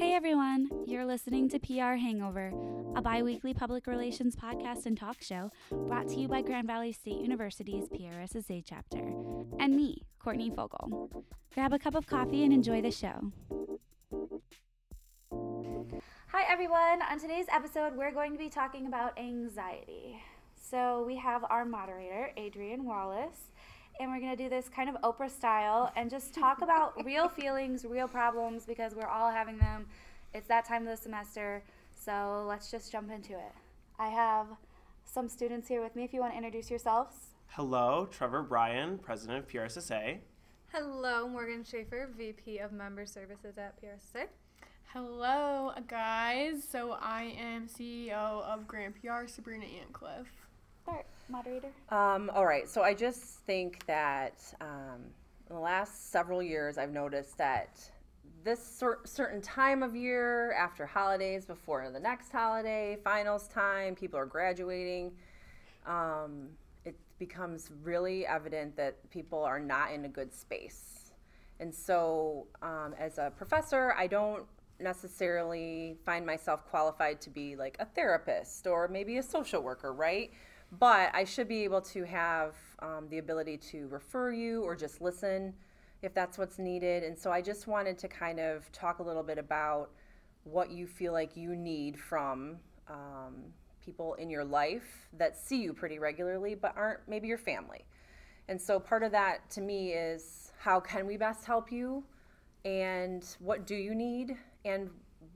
Hey everyone, you're listening to PR Hangover, a bi weekly public relations podcast and talk show brought to you by Grand Valley State University's PRSSA chapter, and me, Courtney Fogel. Grab a cup of coffee and enjoy the show. Hi everyone, on today's episode, we're going to be talking about anxiety. So we have our moderator, Adrian Wallace, and we're going to do this kind of Oprah style and just talk about real feelings, real problems, because we're all having them. It's that time of the semester, so let's just jump into it. I have some students here with me if you want to introduce yourselves. Hello, Trevor Bryan, President of PRSSA. Hello, Morgan Schaefer, VP of Member Services at PRSSA. Hello, guys. So I am CEO of Grand PR, Sabrina Antcliffe. Start, moderator. Um, all right, so I just think that um, in the last several years, I've noticed that this cer- certain time of year, after holidays, before the next holiday, finals time, people are graduating, um, it becomes really evident that people are not in a good space. And so, um, as a professor, I don't necessarily find myself qualified to be like a therapist or maybe a social worker, right? But I should be able to have um, the ability to refer you or just listen if that's what's needed. And so I just wanted to kind of talk a little bit about what you feel like you need from um, people in your life that see you pretty regularly but aren't maybe your family. And so part of that to me is how can we best help you and what do you need and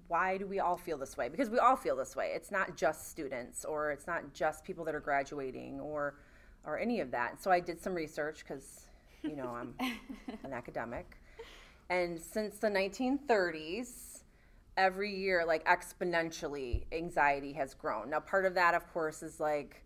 why do we all feel this way? Because we all feel this way. It's not just students or it's not just people that are graduating or or any of that. So I did some research because you know I'm an academic, and since the 1930s, every year like exponentially anxiety has grown. Now part of that, of course, is like.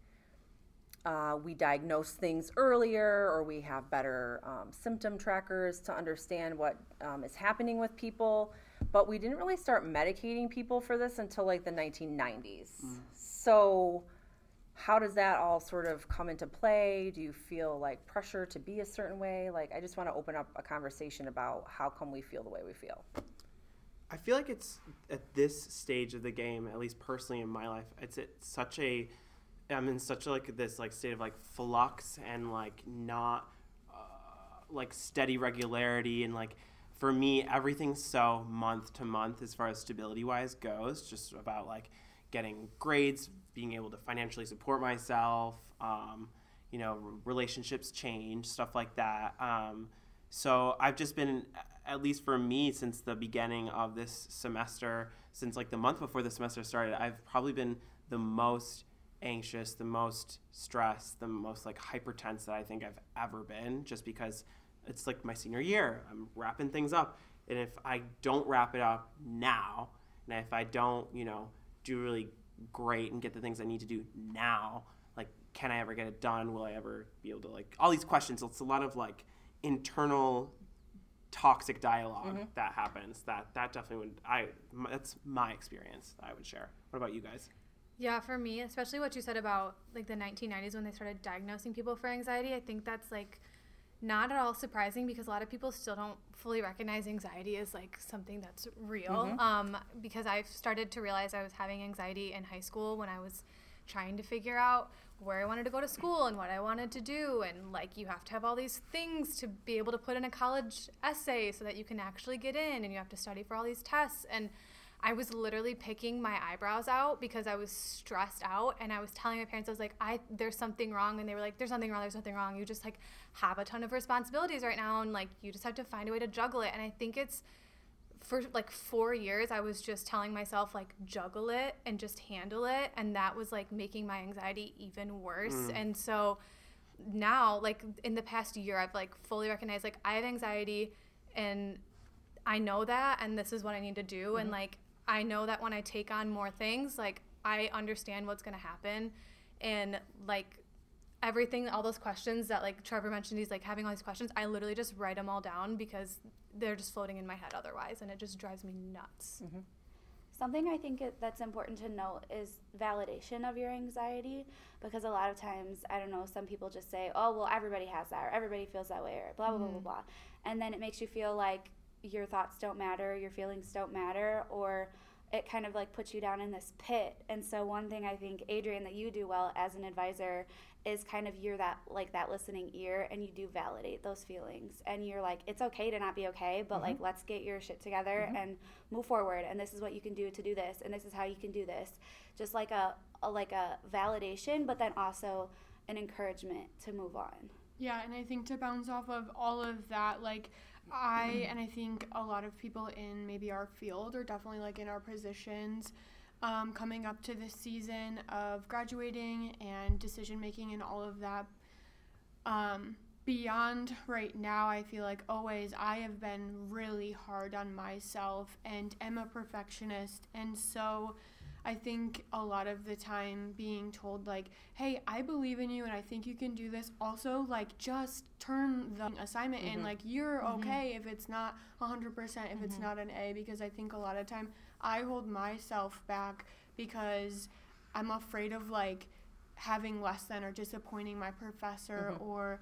Uh, we diagnose things earlier, or we have better um, symptom trackers to understand what um, is happening with people but we didn't really start medicating people for this until like the 1990s. Mm. So, how does that all sort of come into play? Do you feel like pressure to be a certain way? Like, I just want to open up a conversation about how come we feel the way we feel. I feel like it's at this stage of the game, at least personally in my life, it's at such a I'm in such a, like this like state of like flux and like not uh, like steady regularity and like for me, everything's so month to month as far as stability wise goes, just about like getting grades, being able to financially support myself, um, you know, relationships change, stuff like that. Um, so I've just been, at least for me, since the beginning of this semester, since like the month before the semester started, I've probably been the most anxious, the most stressed, the most like hypertense that I think I've ever been, just because it's like my senior year. I'm wrapping things up. And if I don't wrap it up now, and if I don't, you know, do really great and get the things I need to do now, like, can I ever get it done? Will I ever be able to, like, all these questions? It's a lot of like internal toxic dialog mm-hmm. that happens. That that definitely would I. That's my experience. that I would share. What about you guys? Yeah, for me, especially what you said about like the 1990s when they started diagnosing people for anxiety, I think that's like not at all surprising because a lot of people still don't fully recognize anxiety as like something that's real. Mm-hmm. Um, because I've started to realize I was having anxiety in high school when I was trying to figure out where I wanted to go to school and what I wanted to do. And like, you have to have all these things to be able to put in a college essay so that you can actually get in, and you have to study for all these tests. And I was literally picking my eyebrows out because I was stressed out and I was telling my parents I was like I there's something wrong and they were like there's nothing wrong there's nothing wrong you just like have a ton of responsibilities right now and like you just have to find a way to juggle it and I think it's for like 4 years I was just telling myself like juggle it and just handle it and that was like making my anxiety even worse mm. and so now like in the past year I've like fully recognized like I have anxiety and I know that and this is what I need to do mm-hmm. and like I know that when I take on more things, like I understand what's going to happen and like everything all those questions that like Trevor mentioned he's like having all these questions, I literally just write them all down because they're just floating in my head otherwise and it just drives me nuts. Mm-hmm. Something I think it, that's important to note is validation of your anxiety because a lot of times, I don't know, some people just say, oh, well, everybody has that or everybody feels that way or blah, blah, mm-hmm. blah, blah, blah. And then it makes you feel like your thoughts don't matter, your feelings don't matter, or it kind of like puts you down in this pit. And so one thing I think Adrian that you do well as an advisor is kind of you're that like that listening ear and you do validate those feelings. And you're like it's okay to not be okay but mm-hmm. like let's get your shit together mm-hmm. and move forward and this is what you can do to do this and this is how you can do this. Just like a, a like a validation but then also an encouragement to move on. Yeah, and I think to bounce off of all of that, like I and I think a lot of people in maybe our field or definitely like in our positions, um, coming up to this season of graduating and decision making and all of that. Um, beyond right now, I feel like always I have been really hard on myself and am a perfectionist, and so. I think a lot of the time being told like, "Hey, I believe in you and I think you can do this." Also, like just turn the assignment in like you're okay if it's not 100% if it's not an A because I think a lot of time I hold myself back because I'm afraid of like having less than or disappointing my professor or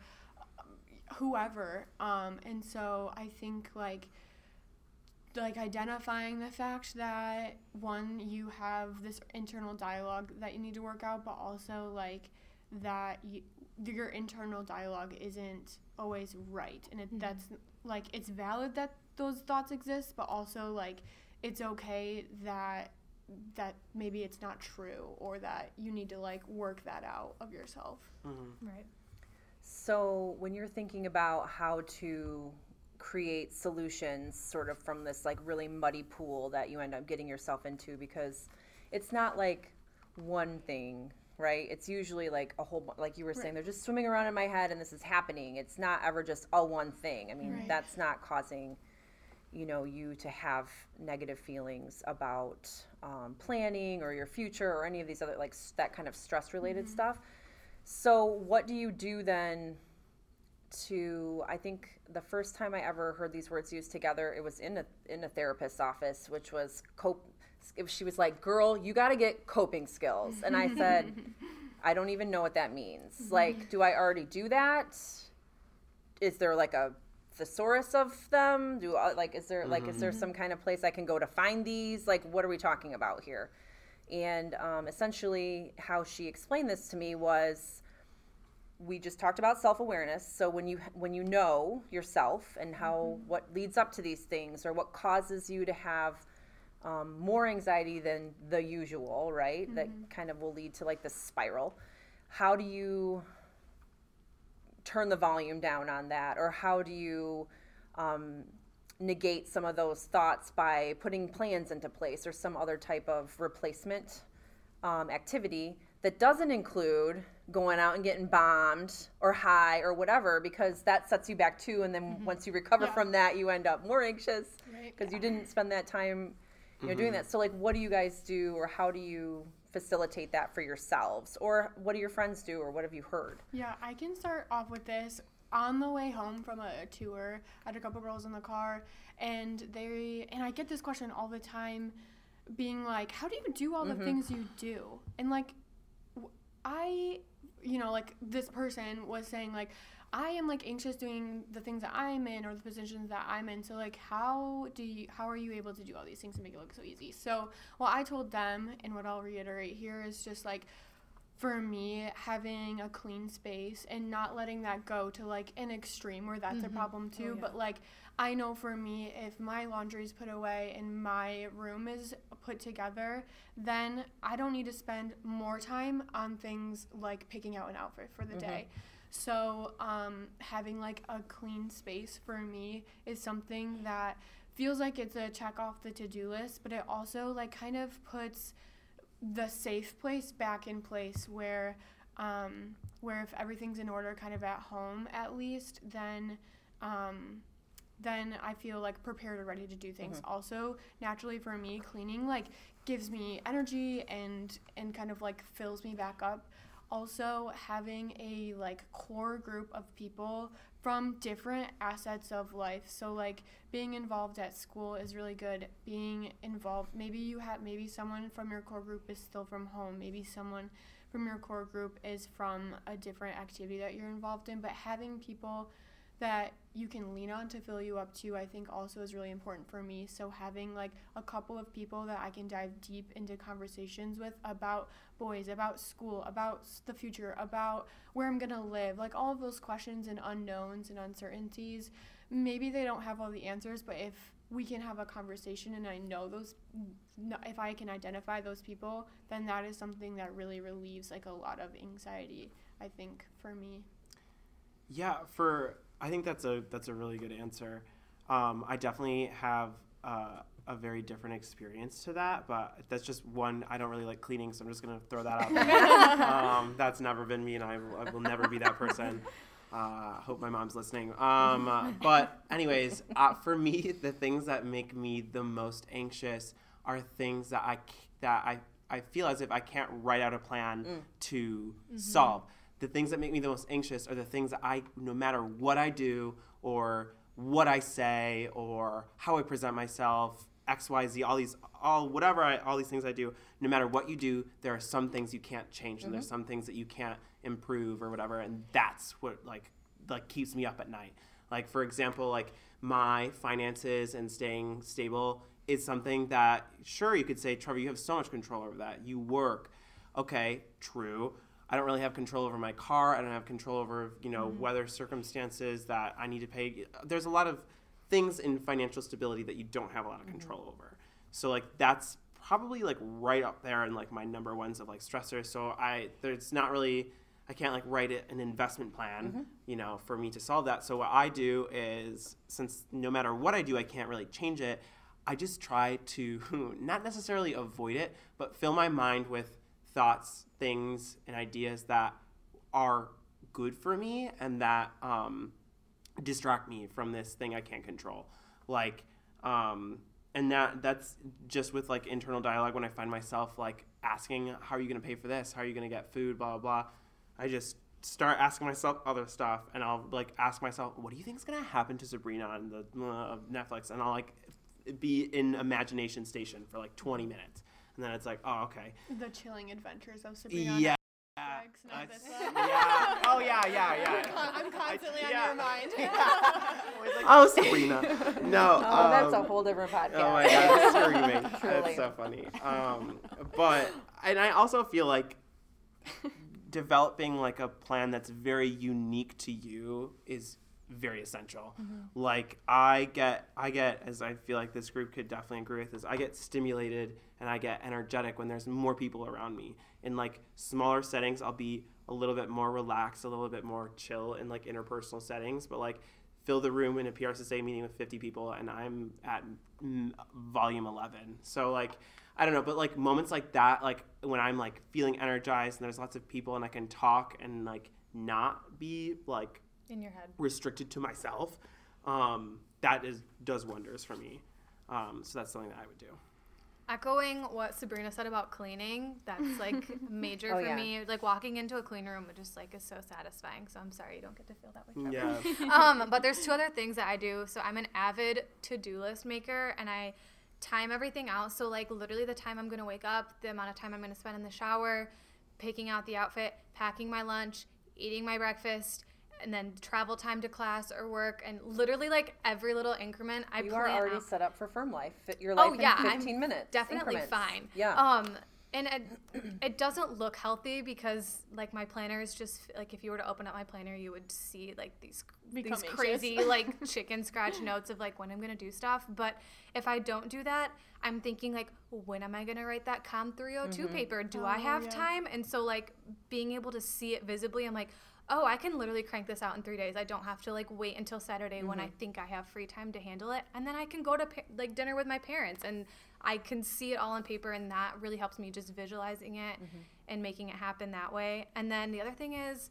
um, whoever. Um, and so I think like like identifying the fact that one you have this internal dialogue that you need to work out but also like that you, your internal dialogue isn't always right and it, that's like it's valid that those thoughts exist but also like it's okay that that maybe it's not true or that you need to like work that out of yourself Mm-hmm. Right. So, when you're thinking about how to create solutions sort of from this like really muddy pool that you end up getting yourself into because it's not like one thing, right? It's usually like a whole like you were saying they're just swimming around in my head and this is happening. It's not ever just all one thing. I mean, Right. that's not causing you know you to have negative feelings about um, planning or your future or any of these other like that kind of stress related stuff so what do you do then to I think the first time I ever heard these words used together it was in a in a therapist's office which was cope it- she was like girl you got to get coping skills. And I said I don't even know what that means. Like do I already do that? Is there like a thesaurus of them? Do I, like is there like is there some kind of place I can go to find these? Like what are we talking about here? And um, essentially how she explained this to me was we just talked about self-awareness. So when you when you know yourself and how what leads up to these things or what causes you to have um, more anxiety than the usual right? That kind of will lead to like the spiral. How do you turn the volume down on that? Or how do you um, negate some of those thoughts by putting plans into place or some other type of replacement um, activity that doesn't include going out and getting bombed or high or whatever because that sets you back too and then mm-hmm. once you recover Yeah. from that you end up more anxious Right. because you didn't spend that time you know doing mm-hmm. that so like what do you guys do or how do you facilitate that for yourselves or what do your friends do or what have you heard Yeah, I can start off with this. On the way home from a tour, I had a couple girls in the car, and they and I get this question all the time, being like, "How do you do all the mm-hmm. things you do?" And like, w- I, you know, like this person was saying like, I am like anxious doing the things that I'm in or the positions that I'm in. So like, how do you how are you able to do all these things and make it look so easy? So what I told them and what I'll reiterate here is just like for me having a clean space and not letting that go to like an extreme where that's a mm-hmm. problem oh, too yeah. but like i know for me if my laundry is put away and my room is put together then i don't need to spend more time on things like picking out an outfit for the day. So um, having like a clean space for me is something that feels like it's a check off the to-do list but it also like kind of puts the safe place back in place where um, where if everything's in order kind of at home at least then um, then I feel like prepared and ready to do things. Mm-hmm. Also, naturally for me, cleaning like gives me energy and and kind of like fills me back up. Also, having a like core group of people from different assets of life. So like being involved at school is really good. Being involved, maybe you have maybe someone from your core group is still from home. Maybe someone from your core group is from a different activity that you're involved in, but having people that you can lean on to fill you up too, I think also is really important for me. So having like a couple of people that I can dive deep into conversations with about boys, about school, about the future, about where I'm going to live, like all of those questions and unknowns and uncertainties. Maybe they don't have all the answers, but if we can have a conversation and I know those if I can identify those people, then that is something that really relieves like a lot of anxiety, I think, for me. Yeah, for I think that's a that's a really good answer. Um, I definitely have uh, a very different experience to that, but that's just one. I don't really like cleaning, so I'm just gonna throw that out there. um, that's never been me, and I will, I will never be that person. Uh, hope my mom's listening. Um, uh, but anyways, uh, for me, the things that make me the most anxious are things that I that I I feel as if I can't write out a plan to solve. The things that make me the most anxious are the things that I, no matter what I do or what I say or how I present myself, X, Y, Z, all these, all whatever, I, all these things I do. No matter what you do, there are some things you can't change, and there's mm-hmm. some things that you can't improve or whatever, and that's what like like keeps me up at night. Like for example, like my finances and staying stable is something that sure you could say, Trevor, you have so much control over that. You work. Okay, true. I don't really have control over my car. I don't have control over, you know, mm-hmm. weather circumstances that I need to pay. There's a lot of things in financial stability that you don't have a lot of mm-hmm. control over. So like that's probably like right up there in like my number ones of like stressors. So I there's not really I can't like write it an investment plan, mm-hmm. you know, for me to solve that. So what I do is since no matter what I do, I can't really change it. I just try to not necessarily avoid it, but fill my mind with thoughts, things, and ideas that are good for me and that um, distract me from this thing I can't control. Like, um, and that that's just with like internal dialogue when I find myself like asking, "How are you going to pay for this? How are you going to get food?" Blah blah blah. I just start asking myself other stuff, and I'll like ask myself, "What do you think is going to happen to Sabrina on the uh, Netflix?" And I'll like be in imagination station for like 20 minutes, and then it's like, "Oh, okay." The chilling adventures of Sabrina. Yeah. Netflix, not That's- this one. yeah. Oh yeah, yeah, yeah. I'm constantly on yeah. your mind. Always like, oh, Sabrina. No. Oh, that's a um, whole different podcast. Oh my god, screaming. That's so funny. Um, but and I also feel like developing like a plan that's very unique to you is very essential. Mm-hmm. Like I get I get as I feel like this group could definitely agree with this. I get stimulated and I get energetic when there's more people around me. In like smaller settings, I'll be a little bit more relaxed, a little bit more chill in like interpersonal settings, but like fill the room in a PRSSA meeting with 50 people and I'm at volume 11. So like I don't know, but like moments like that like when I'm like feeling energized and there's lots of people and I can talk and like not be like in your head. restricted to myself, um, that is does wonders for me. Um, so that's something that I would do. Echoing what Sabrina said about cleaning, that's like major Oh, for yeah. me. Like walking into a clean room is just like is so satisfying. So I'm sorry you don't get to feel that way. Trevor. Yeah. um, but there's two other things that I do. So I'm an avid to-do list maker, and I time everything out. So like literally the time I'm gonna wake up, the amount of time I'm gonna spend in the shower, picking out the outfit, packing my lunch, eating my breakfast, and then travel time to class or work, and literally like every little increment I you are already out. set up for firm life. Fit your Oh, yeah, in I'm 15 minutes. definitely increments. fine. Yeah. Um, and it, it doesn't look healthy because like my planner is just like if you were to open up my planner, you would see like these Become these crazy like chicken scratch notes of like when I'm gonna do stuff. But if I don't do that, I'm thinking like when am I gonna write that Com 302 paper? Do I Oh, have yeah. time? And so like being able to see it visibly, I'm like. Oh, I can literally crank this out in three days. I don't have to like wait until Saturday when I mm-hmm. think I have free time to handle it, and then I can go to pa- like dinner with my parents, and I can see it all on paper, and that really helps me just visualizing it mm-hmm. and making it happen that way. And then the other thing is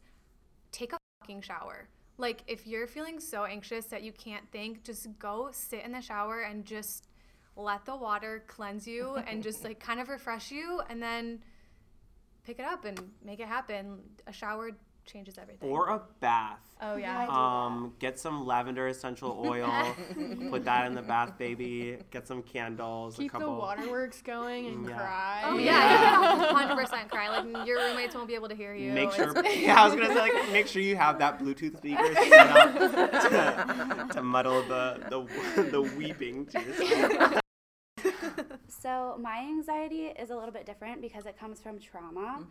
take a fucking shower. Like if you're feeling so anxious that you can't think, just go sit in the shower and just let the water cleanse you and just like kind of refresh you and then pick it up and make it happen. A shower changes everything. or a bath. oh Yeah, I yeah. do Um, get some lavender essential oil. put that in the bath, baby. Get some candles. Keep a couple. the waterworks going and Yeah. cry. Oh yeah, you hundred percent cry. Like your roommates won't be able to hear you. Make sure. Yeah, I was gonna say like make sure you have that Bluetooth speaker set up to, to muddle the the the weeping to yourself. So my anxiety is a little bit different because it comes from trauma.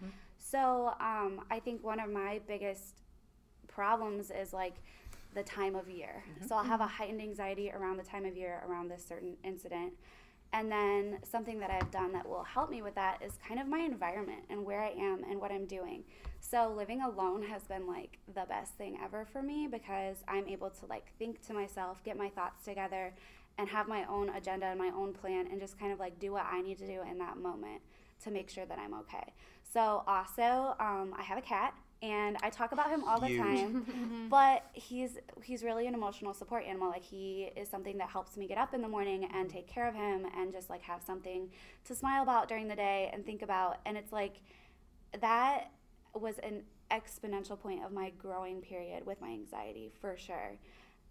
So um, I think one of my biggest problems is like the time of year. So I'll have a heightened anxiety around the time of year around this certain incident. And then something that I've done that will help me with that is kind of my environment and where I am and what I'm doing. So living alone has been like the best thing ever for me because I'm able to like think to myself, get my thoughts together, and have my own agenda and my own plan and just kind of like do what I need to do in that moment to make sure that I'm okay. So also, um, I have a cat and I talk about him all the Huge. time, but he's he's really an emotional support animal. Like he is something that helps me get up in the morning and take care of him and just like have something to smile about during the day and think about. And it's like that was an exponential point of my growing period with my anxiety for sure.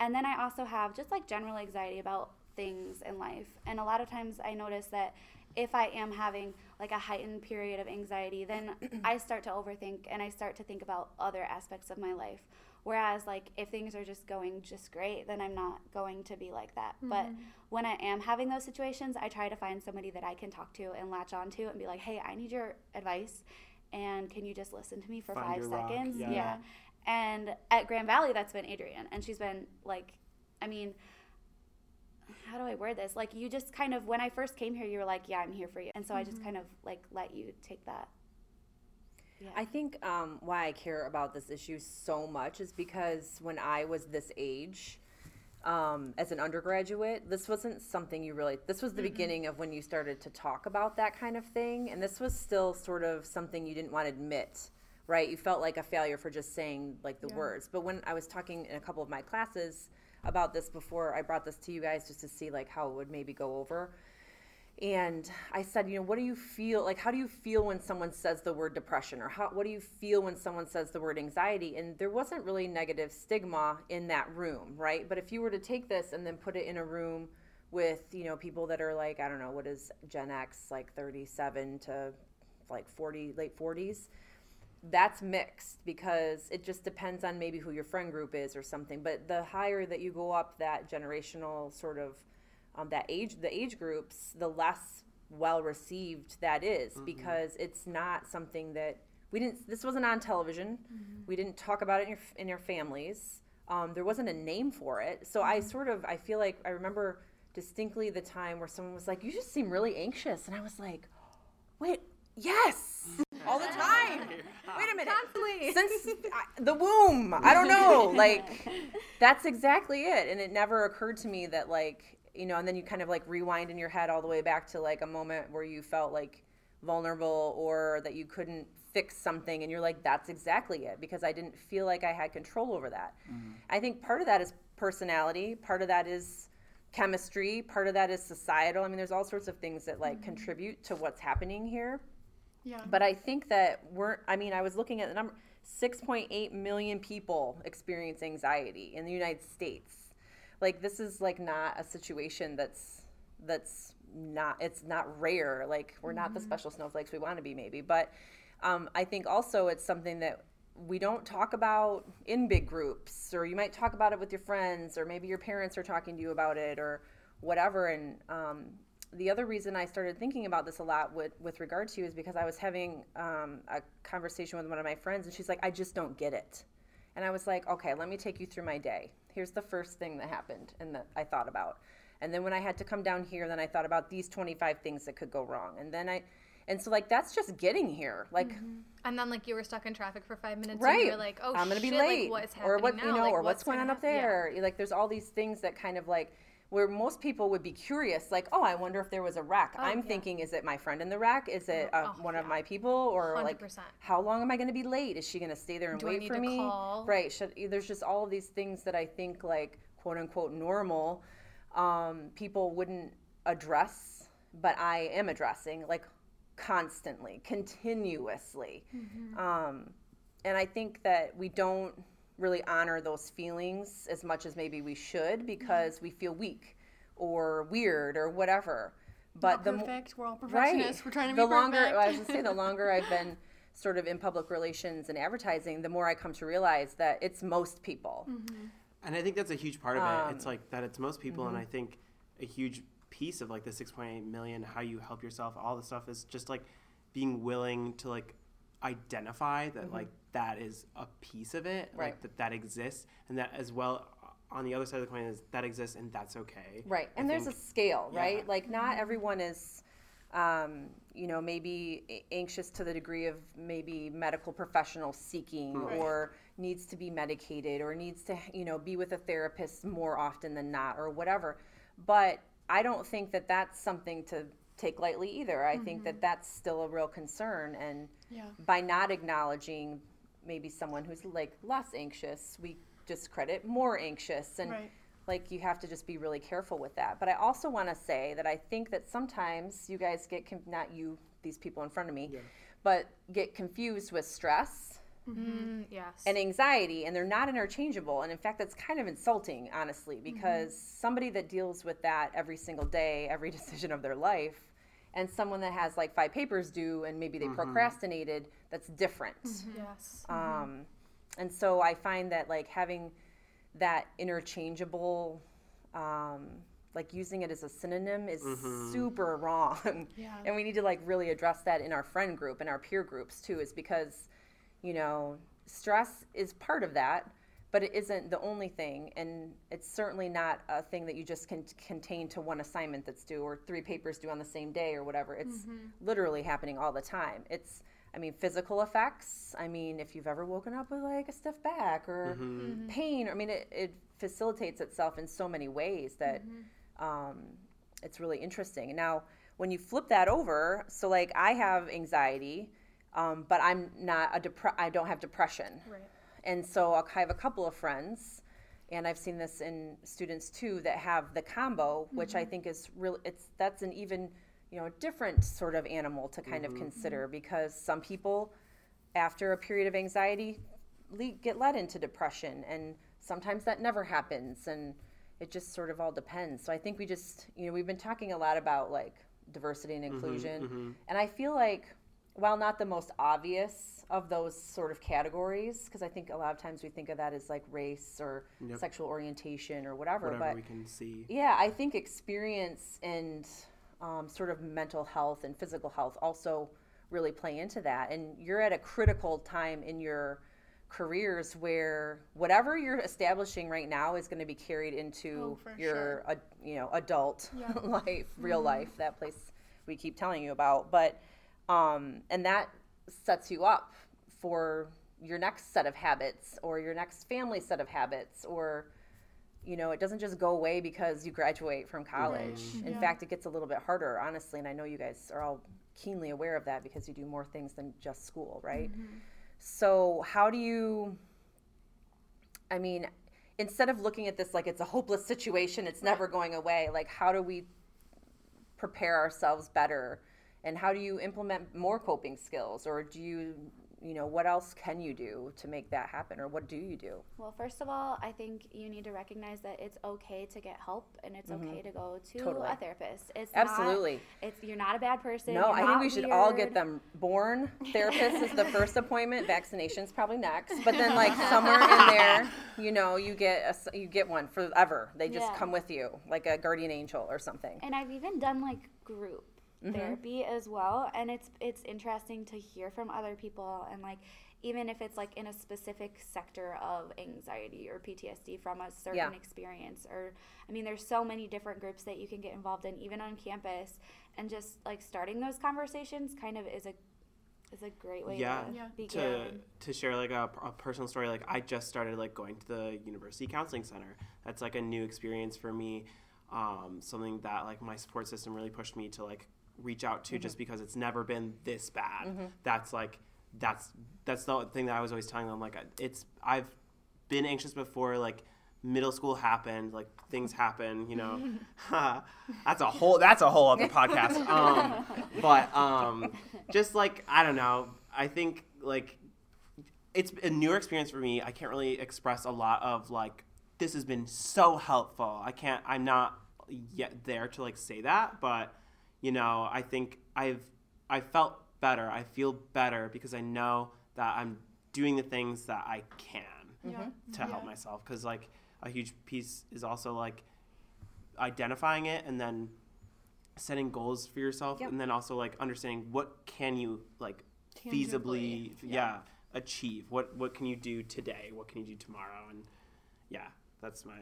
And then I also have just like general anxiety about things in life. And a lot of times I notice that if I am having like a heightened period of anxiety, then I start to overthink and I start to think about other aspects of my life. Whereas like if things are just going just great, then I'm not going to be like that. But mm-hmm. when I am having those situations, I try to find somebody that I can talk to and latch on to and be like, "Hey, I need your advice." And can you just listen to me for Find five your rock, seconds? yeah. And at Grand Valley, that's been Adrienne. And she's been like, I mean, how do I word this? Like, you just kind of, when I first came here, you were like, yeah, I'm here for you. And so I just kind of like let you take that. Yeah. I think um, why I care about this issue so much is because when I was this age, um, as an undergraduate, this wasn't something you really. This was the beginning of when you started to talk about that kind of thing, and this was still sort of something you didn't want to admit, right? You felt like a failure for just saying like the words. But when I was talking in a couple of my classes about this before, I brought this to you guys just to see like how it would maybe go over. And I said, you know, what do you feel like? How do you feel when someone says the word depression, or how? What do you feel when someone says the word anxiety? And there wasn't really negative stigma in that room, right? But if you were to take this and then put it in a room with, you know, people that are like, I don't know, what is Gen X, like 37 to like 40, late 40s, that's mixed because it just depends on maybe who your friend group is or something. But the higher that you go up that generational sort of um, that age, the age groups, the less well received that is because it's not something that we didn't. This wasn't on television. We didn't talk about it in your in your families. Um, there wasn't a name for it. So I sort of I feel like I remember distinctly the time where someone was like, "You just seem really anxious," and I was like, "Wait, yes." All the time. Wait a minute. Constantly. Since I, the womb. I don't know. Like, that's exactly it. And it never occurred to me that, like, you know, and then you kind of like rewind in your head all the way back to like a moment where you felt like vulnerable or that you couldn't fix something. And you're like, that's exactly it because I didn't feel like I had control over that. Mm-hmm. I think part of that is personality, part of that is chemistry, part of that is societal. I mean, there's all sorts of things that like mm-hmm. contribute to what's happening here. Yeah. But I think that we're, I mean, I was looking at the number 6.8 million people experience anxiety in the United States. Like, this is like not a situation that's, that's not, it's not rare. Like, we're not the special snowflakes we want to be, maybe. But um, I think also it's something that we don't talk about in big groups, or you might talk about it with your friends, or maybe your parents are talking to you about it, or whatever. And um, the other reason I started thinking about this a lot with, with regard to you is because I was having um, a conversation with one of my friends, and she's like, I just don't get it. And I was like, okay, let me take you through my day. Here's the first thing that happened and that I thought about. And then when I had to come down here, then I thought about these 25 things that could go wrong. And then I, and so like that's just getting here. Like, And then like you were stuck in traffic for five minutes. right? And you're like, oh, I'm gonna shit, be late, Like, what's happening or what now? you know, Like, or what's, going gonna on up hap- yeah. there. Like, there's all these things that kind of like where most people would be curious, like, oh, I wonder if there was a wreck. I'm yeah. thinking, is it my friend in the wreck? Is it uh, Oh, one of my people, or like, 100%. how long am I going to be late? Is she going to stay there and Do wait need for to me? call? Right? Should there's just all of these things that I think like quote unquote normal um, people wouldn't address, but I am addressing like constantly, continuously. Mm-hmm. Um, and I think that we don't really honor those feelings as much as maybe we should because we feel weak or weird or whatever. But Not the mo- perfect. We're all right, perfectionists. We're trying to be the longer perfect. I was gonna say the longer I've been sort of in public relations and advertising, the more I come to realize that it's most people. Mm-hmm. And I think that's a huge part of it. It's Um, like that it's most people, and I mm-hmm. think a huge piece of like the 6.8 million, how you help yourself, all the stuff is just like being willing to like identify that mm-hmm. like that is a piece of it, Right. like that that exists, and that as well on the other side of the coin is that exists and that's okay. Right. I And there's a scale, right? yeah. Like not everyone is um, you know, maybe anxious to the degree of maybe medical professional seeking Right. or needs to be medicated or needs to, you know, be with a therapist more often than not or whatever. But I don't think that that's something to take lightly either. I think that that's still a real concern and yeah. by not acknowledging maybe someone who's like less anxious, we discredit more anxious and Right. like you have to just be really careful with that. But I also want to say that I think that sometimes you guys get con- not you these people in front of me, Yeah. but get confused with stress Mm, yes. and anxiety and they're not interchangeable and in fact that's kind of insulting honestly because somebody that deals with that every single day every decision of their life and someone that has like five papers due and maybe they mm-hmm. procrastinated that's different. Mm-hmm. Mm-hmm. Yes. um, and so i find that like having that interchangeable um, like using it as a synonym is super wrong. Yeah. and we need to like really address that in our friend group and our peer groups too is because you know stress is part of that but it isn't the only thing and it's certainly not a thing that you just can contain to one assignment that's due or three papers due on the same day or whatever. It's literally happening all the time. It's i mean physical effects. I mean if you've ever woken up with like a stiff back or pain i mean it, it facilitates itself in so many ways that um, it's really interesting. Now, when you flip that over, so like I have anxiety, um, but I'm not a depre- I don't have depression, Right. And so I have a couple of friends, and I've seen this in students too that have the combo, which I mm-hmm. think is real. It's that's an even you know different sort of animal to kind of mm-hmm. consider because some people, after a period of anxiety, le- get led into depression, and sometimes that never happens, and it just sort of all depends. So I think we just, you know, we've been talking a lot about like diversity and mm-hmm, inclusion, and I feel like while not the most obvious of those sort of categories, because I think a lot of times we think of that as like race or Yep. sexual orientation or whatever, Whatever but we can see. yeah, I think experience and um, sort of mental health and physical health also really play into that. And you're at a critical time in your careers where whatever you're establishing right now is going to be carried into Oh, your sure. ad- you know adult Yeah. life, real life, that place we keep telling you about. But um, and that sets you up for your next set of habits or your next family set of habits or you know, it doesn't just go away because you graduate from college. In Yeah. fact, it gets a little bit harder, honestly, and I know you guys are all keenly aware of that because you do more things than just school, right? So, how do you I mean, instead of looking at this like it's a hopeless situation, it's never going away, like how do we prepare ourselves better? And how do you implement more coping skills or do you you know, what else can you do to make that happen or what do you do? Well, first of all, I think you need to recognize that it's okay to get help and it's okay mm-hmm. to go to Totally. a therapist. It's Absolutely. Not, it's you're not a bad person. No, I think we should all get them born. Therapist is the first appointment. Vaccination's probably next. But then, like somewhere in there, you know, you get a you get one forever. They just Yeah. come with you, like a guardian angel or something. And I've even done like group Mm-hmm. therapy as well, and it's it's interesting to hear from other people and like even if it's like in a specific sector of anxiety or PTSD from a certain Yeah. experience or I mean there's so many different groups that you can get involved in even on campus and just like starting those conversations kind of is a is a great way yeah, to Yeah. begin. to to share like a, a personal story like i just started like going to the university counseling center that's like a new experience for me um, something that like my support system really pushed me to like reach out to just because it's never been this bad that's like that's that's the thing that i was always telling them like it's i've been anxious before like middle school happened like things happen you know that's a whole that's a whole other podcast um but um just like i don't know i think like it's a newer experience for me. I can't really express a lot of like this has been so helpful. I can't. I'm not yet there to like say that, but you know, I think I've I felt better. I feel better because I know that I'm doing the things that I can Yeah. Mm-hmm. to help myself. Because like a huge piece is also like identifying it and then setting goals for yourself, Yep. and then also like understanding what can you like Tangibly, feasibly yeah. achieve what what can you do today what can you do tomorrow and yeah that's my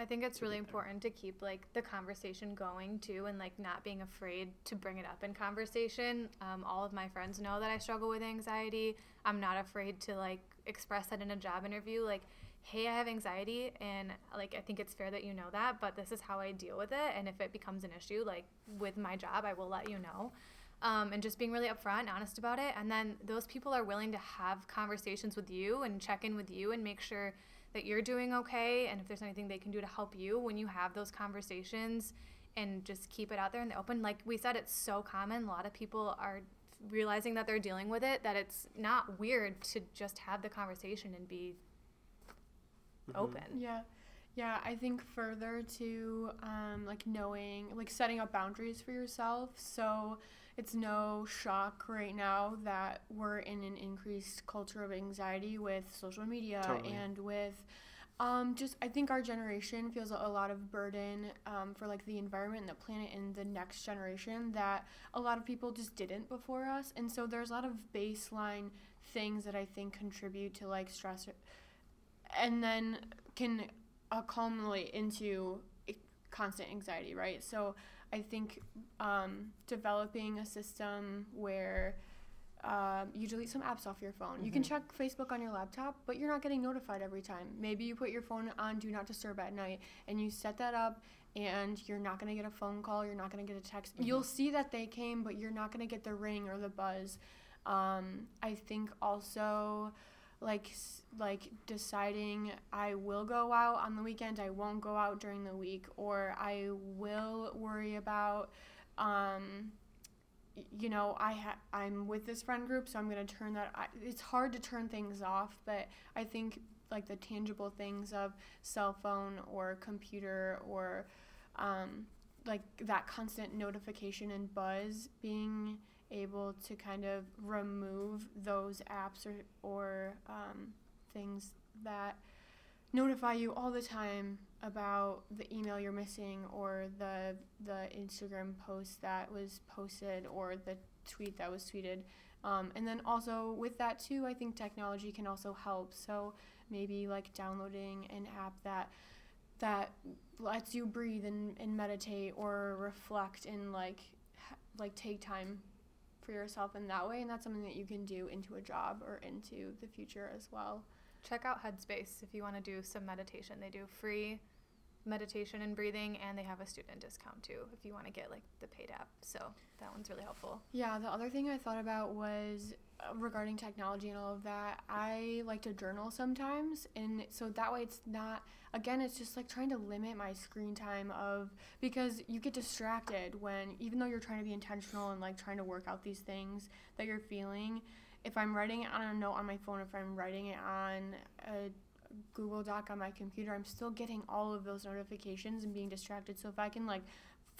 I think it's really important to keep like the conversation going too, and like not being afraid to bring it up in conversation. Um, all of my friends know that I struggle with anxiety. I'm not afraid to like express that in a job interview. Like, hey, I have anxiety, and like I think it's fair that you know that, but this is how I deal with it. And if it becomes an issue, like with my job, I will let you know. Um, and just being really upfront and honest about it. And then those people are willing to have conversations with you and check in with you and make sure that you're doing okay and if there's anything they can do to help you when you have those conversations and just keep it out there in the open. Like we said, it's so common. A lot of people are realizing that they're dealing with it, that it's not weird to just have the conversation and be open. Yeah. Yeah, I think further to um, like knowing, like setting up boundaries for yourself. So it's no shock right now that we're in an increased culture of anxiety with social media Totally. and with um, just, I think our generation feels a lot of burden um, for like the environment and the planet and the next generation that a lot of people just didn't before us. And so there's a lot of baseline things that I think contribute to like stress and then can accumulate into constant anxiety, right? So I think um, developing a system where um, you delete some apps off your phone. You can check Facebook on your laptop, but you're not getting notified every time. Maybe you put your phone on do not disturb at night and you set that up and you're not going to get a phone call, you're not going to get a text. You'll see that they came, but you're not going to get the ring or the buzz. Um, I think also like like deciding I will go out on the weekend, I won't go out during the week, or I will worry about, um, you know, I ha- I'm with this friend group, so I'm gonna turn that. I- it's hard to turn things off, but I think like the tangible things of cell phone or computer or um, like that constant notification and buzz being able to kind of remove those apps or, or um, things that notify you all the time about the email you're missing or the the Instagram post that was posted or the tweet that was tweeted. Um, and then also with that too, I think technology can also help. So maybe like downloading an app that that lets you breathe and, and meditate or reflect and like like take time for yourself in that way and that's something that you can do into a job or into the future as well Check out Headspace if you want to do some meditation. They do free meditation and breathing, and they have a student discount too if you want to get like the paid app. So that one's really helpful. yeah the other thing i thought about was regarding technology and all of that i like to journal sometimes and so that way it's not again it's just like trying to limit my screen time of because you get distracted when even though you're trying to be intentional and like trying to work out these things that you're feeling if i'm writing it on a note on my phone if i'm writing it on a google doc on my computer i'm still getting all of those notifications and being distracted. So if i can like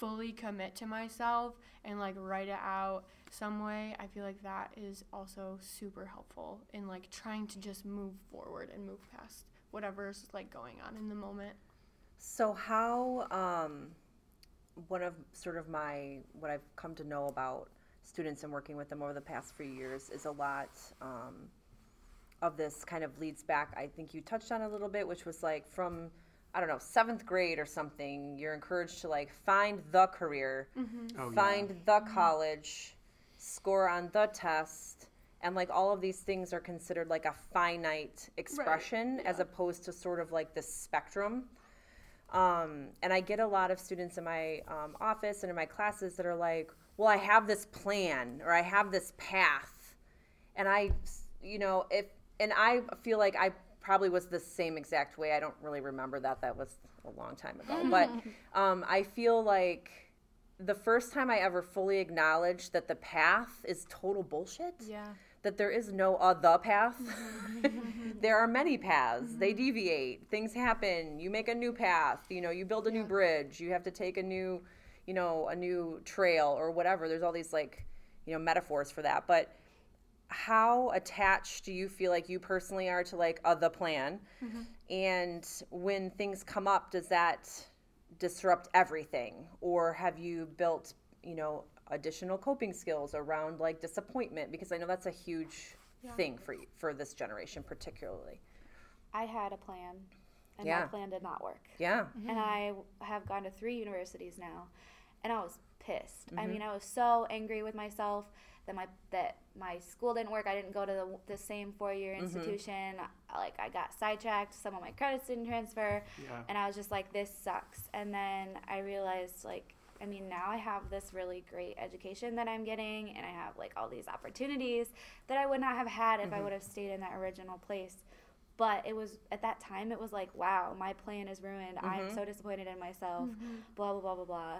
fully commit to myself and like write it out some way i feel like that is also super helpful in like trying to just move forward and move past whatever's like going on in the moment So how um, one of sort of my what I've come to know about students and working with them over the past few years is a lot um, of this kind of leads back. I think you touched on a little bit, which was like from I don't know seventh grade or something. You're encouraged to like find the career, oh, find the college, score on the test, and like all of these things are considered like a finite expression as opposed to sort of like the spectrum. Um, and I get a lot of students in my um, office and in my classes that are like, well, I have this plan or I have this path. And I, you know, if, and I feel like I probably was the same exact way. I don't really remember that. That was a long time ago. But um, I feel like the first time I ever fully acknowledged that the path is total bullshit Yeah. that there is no other path. there are many paths. They deviate. Things happen. You make a new path. You know, you build a new bridge. You have to take a new, you know, a new trail or whatever. There's all these like, you know, metaphors for that. But how attached do you feel like you personally are to like uh, the plan? And when things come up, does that disrupt everything, or have you built, you know, additional coping skills around like disappointment? Because I know that's a huge thing for you, for this generation particularly. I had a plan, and Yeah. my plan did not work. Yeah. And I have gone to three universities now, and I was pissed. I Mm-hmm. mean, I was so angry with myself that my that my school didn't work. I didn't go to the, the same four year Mm-hmm. institution. Like I got sidetracked. Some of my credits didn't transfer, Yeah. and I was just like, this sucks. And then I realized like. I mean, now I have this really great education that I'm getting, and I have like all these opportunities that I would not have had if Mm-hmm. I would have stayed in that original place but it was at that time it was like wow my plan is ruined Mm-hmm. i'm so disappointed in myself blah blah blah blah blah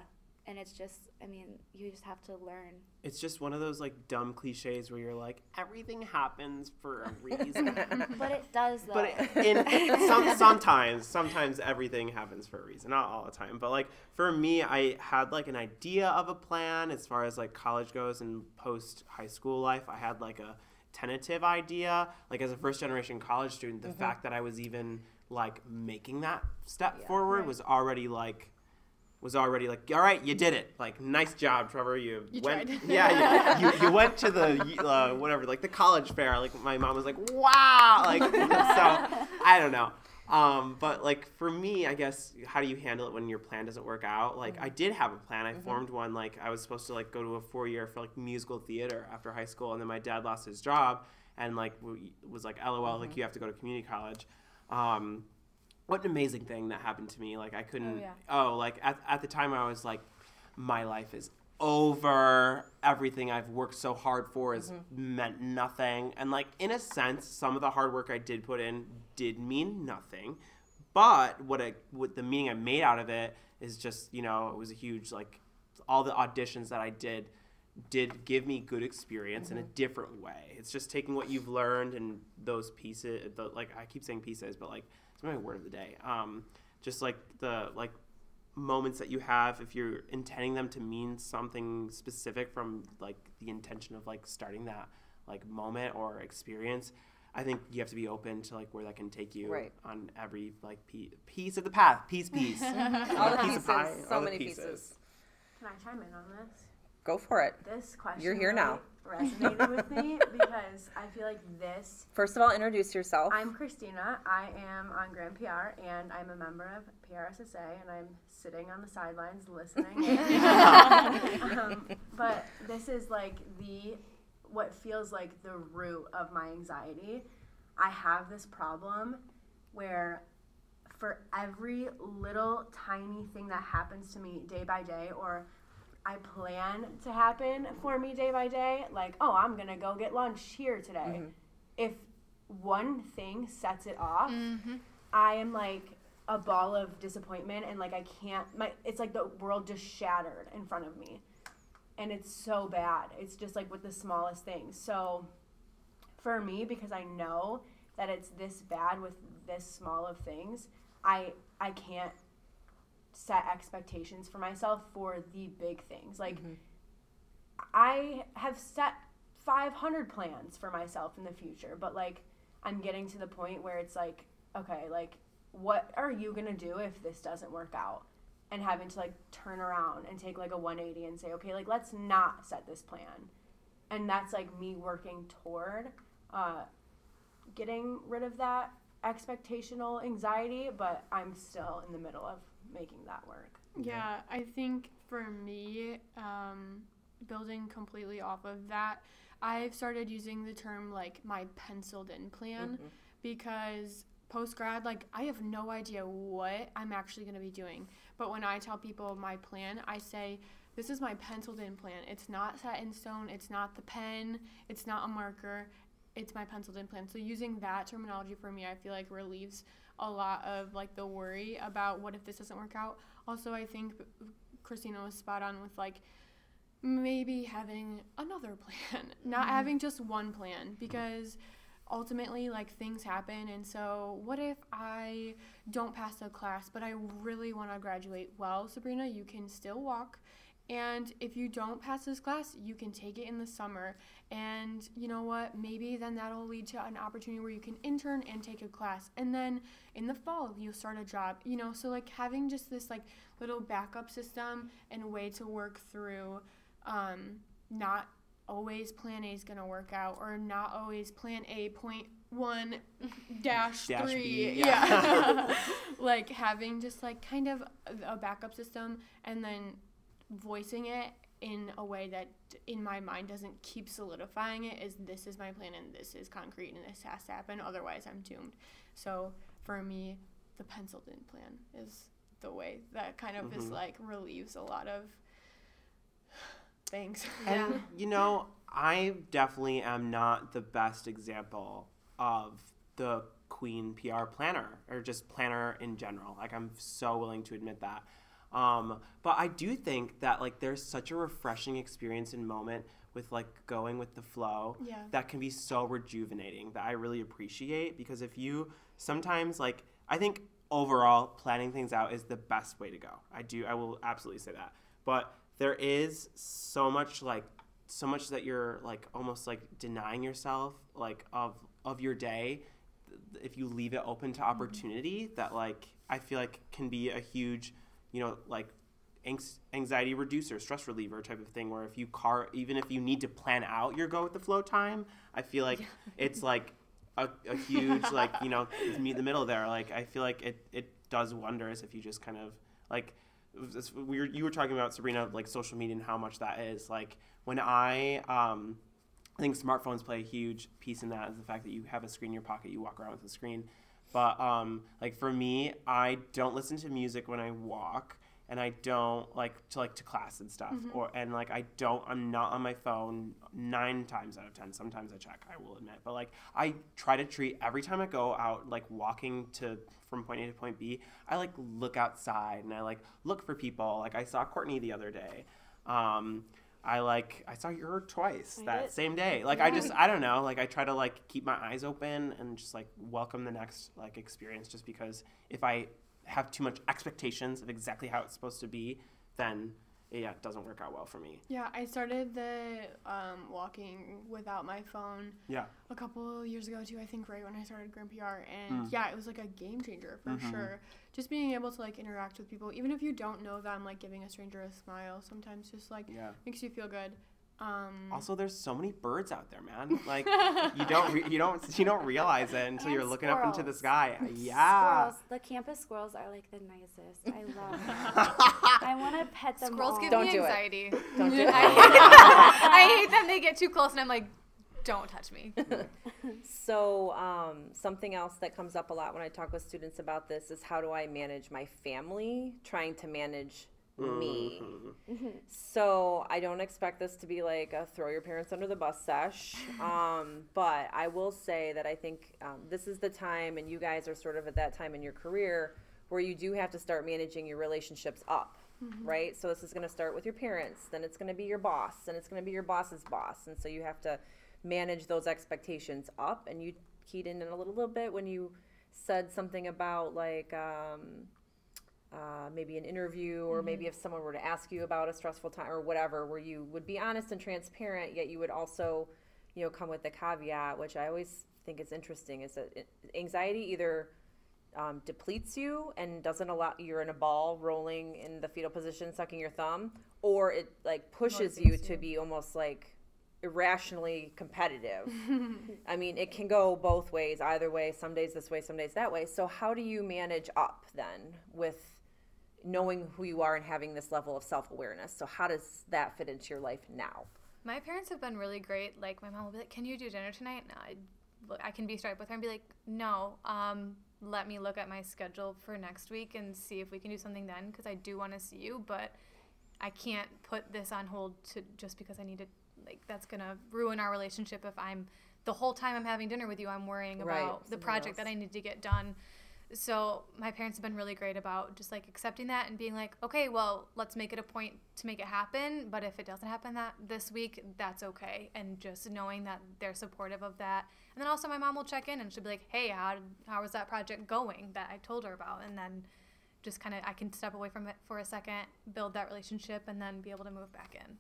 and it's just i mean you just have to learn It's just one of those like dumb cliches where you're like, everything happens for a reason. but it does though but in some, sometimes, sometimes everything happens for a reason. Not all the time, but like for me, I had like an idea of a plan as far as like college goes and post high school life. I had like a tentative idea. Like as a first generation college student, the Mm-hmm. fact that I was even like making that step forward was already like was already like, all right, you did it. Like, nice job, Trevor. You, You went, tried. yeah, you, you, you went to the uh, whatever, like the college fair. Like, my mom was like, wow, like, so I don't know. Um, but like for me, I guess, how do you handle it when your plan doesn't work out? Like, I did have a plan. I formed one. Like, I was supposed to like go to a four year for like musical theater after high school, and then my dad lost his job, and like w- was like, lol, like you have to go to community college. Um, what an amazing thing that happened to me. Like I couldn't. Oh, yeah. Oh, like at, at the time I was like, my life is over. Everything I've worked so hard for has mm-hmm. meant nothing. And like in a sense, some of the hard work I did put in did mean nothing. But what I what the meaning I made out of it is just you know it was a huge like all the auditions that I did did give me good experience in a mm-hmm. different way. It's just taking what you've learned and those pieces. The, like I keep saying pieces, but like my word of the day. Um, just like the like moments that you have if you're intending them to mean something specific from like the intention of like starting that like moment or experience. I think you have to be open to like where that can take you Right. on every like pe- piece of the path, piece piece, All the piece pieces, of pie, so all the many pieces. Can I chime in on this? Go for it. This question You're here now. resonated with me because I feel like this. First of all, introduce yourself. I'm Christina. I am on Grand PR and I'm a member of PRSSA and I'm sitting on the sidelines listening. um, but this is like the what feels like the root of my anxiety. I have this problem where for every little tiny thing that happens to me day by day or I plan to happen for me day by day, like, oh, I'm gonna go get lunch here today. Mm-hmm. If one thing sets it off, mm-hmm. I am like a ball of disappointment and like I can't my it's like the world just shattered in front of me. And it's so bad. It's just like with the smallest things. So for me, because I know that it's this bad with this small of things, I I can't set expectations for myself for the big things. Like I have set 500 plans for myself in the future, but like I'm getting to the point where it's like, okay, like what are you going to do if this doesn't work out? And having to like turn around and take like a 180 and say, okay, like let's not set this plan. And that's like me working toward uh, getting rid of that expectational anxiety, but I'm still in the middle of making that work. Yeah, I think for me, um, building completely off of that, I've started using the term like my penciled in plan because post grad, like I have no idea what I'm actually going to be doing. But when I tell people my plan, I say, this is my penciled in plan. It's not set in stone, it's not the pen, it's not a marker, it's my penciled in plan. So using that terminology for me, I feel like relieves a lot of like the worry about what if this doesn't work out. Also, I think Christina was spot on with like maybe having another plan, not mm-hmm. having just one plan because ultimately like things happen and so what if I don't pass a class but I really want to graduate? Well, Sabrina, you can still walk and if you don't pass this class, you can take it in the summer. And you know what? Maybe then that'll lead to an opportunity where you can intern and take a class. And then in the fall, you'll start a job. You know, so like having just this like little backup system and a way to work through um, not always plan A is going to work out or not always plan A point one dash, Dash three. B, yeah. yeah. like having just like kind of a- a backup system and then voicing it in a way that in my mind doesn't keep solidifying it is this is my plan and this is concrete and this has to happen otherwise i'm doomed so for me the penciled in plan is the way that kind of is Mhm. like relieves a lot of things And you know, I definitely am not the best example of the queen PR planner or just planner in general. Like I'm so willing to admit that. Um, but I do think that like there's such a refreshing experience and moment with like going with the flow Yeah. that can be so rejuvenating that I really appreciate because if you sometimes like I think overall planning things out is the best way to go. I do I will absolutely say that. But there is so much like so much that you're like almost like denying yourself like of of your day if you leave it open to opportunity that like I feel like can be a huge you know like anxiety reducer stress reliever type of thing where if you car even if you need to plan out your go with the flow time I feel like it's like a, a huge like you know meet in the middle there. Like I feel like it it does wonders if you just kind of like it's, we were, you were talking about Sabrina like social media and how much that is. Like when I um I think smartphones play a huge piece in that is the fact that you have a screen in your pocket you walk around with a screen but um like for me I don't listen to music when I walk and I don't like to like to class and stuff or and like I don't I'm not on my phone 9 times out of 10 sometimes I check I will admit. But like I try to treat every time I go out like walking to from point A to point B I like look outside and I like look for people. Like I saw Courtney the other day. Um I like I saw her twice I that did. same day. Like I just I don't know. Like I try to like keep my eyes open and just like welcome the next like experience just because if I have too much expectations of exactly how it's supposed to be then yeah it doesn't work out well for me yeah i started the um, walking without my phone yeah a couple years ago too. I think right when I started Grand PR, and Mm. yeah, it was like a game changer for Mhm. sure. Just being able to like interact with people, even if you don't know them, like giving a stranger a smile, sometimes just like yeah makes you feel good. Um, also there's so many birds out there man like you don't re- you don't you don't realize it until you're looking up into the sky yeah Squirrels. The campus squirrels are like the nicest. I love them. I want to pet them Squirrels all. give Don't me do it. anxiety. Don't do it. I, hate I hate them. They get too close, and I'm like, don't touch me. So, um, something else that comes up a lot when I talk with students about this is how do I manage my family trying to manage me? Mhm. So, I don't expect this to be like a throw your parents under the bus sesh. Um, but I will say that I think um, this is the time, and you guys are sort of at that time in your career where you do have to start managing your relationships up. Right? So, this is going to start with your parents, then it's going to be your boss, and it's going to be your boss's boss. And so, you have to manage those expectations up and you keyed in a little, little bit when you said something about like um, uh, maybe an interview or maybe if someone were to ask you about a stressful time or whatever where you would be honest and transparent yet you would also you know come with the caveat which i always think is interesting is that anxiety either um, depletes you and doesn't allow you're in a ball rolling in the fetal position sucking your thumb or it like pushes you to you. be almost like irrationally competitive. I mean it can go both ways either way some days this way some days that way. So how do you manage up then with knowing who you are and having this level of self-awareness so how does that fit into your life now My parents have been really great. Like my mom will be like, "Can you do dinner tonight?" And I, I can be straight with her and be like, "No, um, let me look at my schedule for next week and see if we can do something then because I do want to see you, but I can't put this on hold to just because I need to. Like that's gonna ruin our relationship if I'm the whole time I'm having dinner with you, I'm worrying Right, about the project else. that I need to get done." So my parents have been really great about just like accepting that and being like, okay, well, let's make it a point to make it happen. But if it doesn't happen that this week, that's okay. And just knowing that they're supportive of that. And then also my mom will check in and she'll be like, hey, how how was that project going that I told her about? And then just kind of I can step away from it for a second, build that relationship, and then be able to move back in.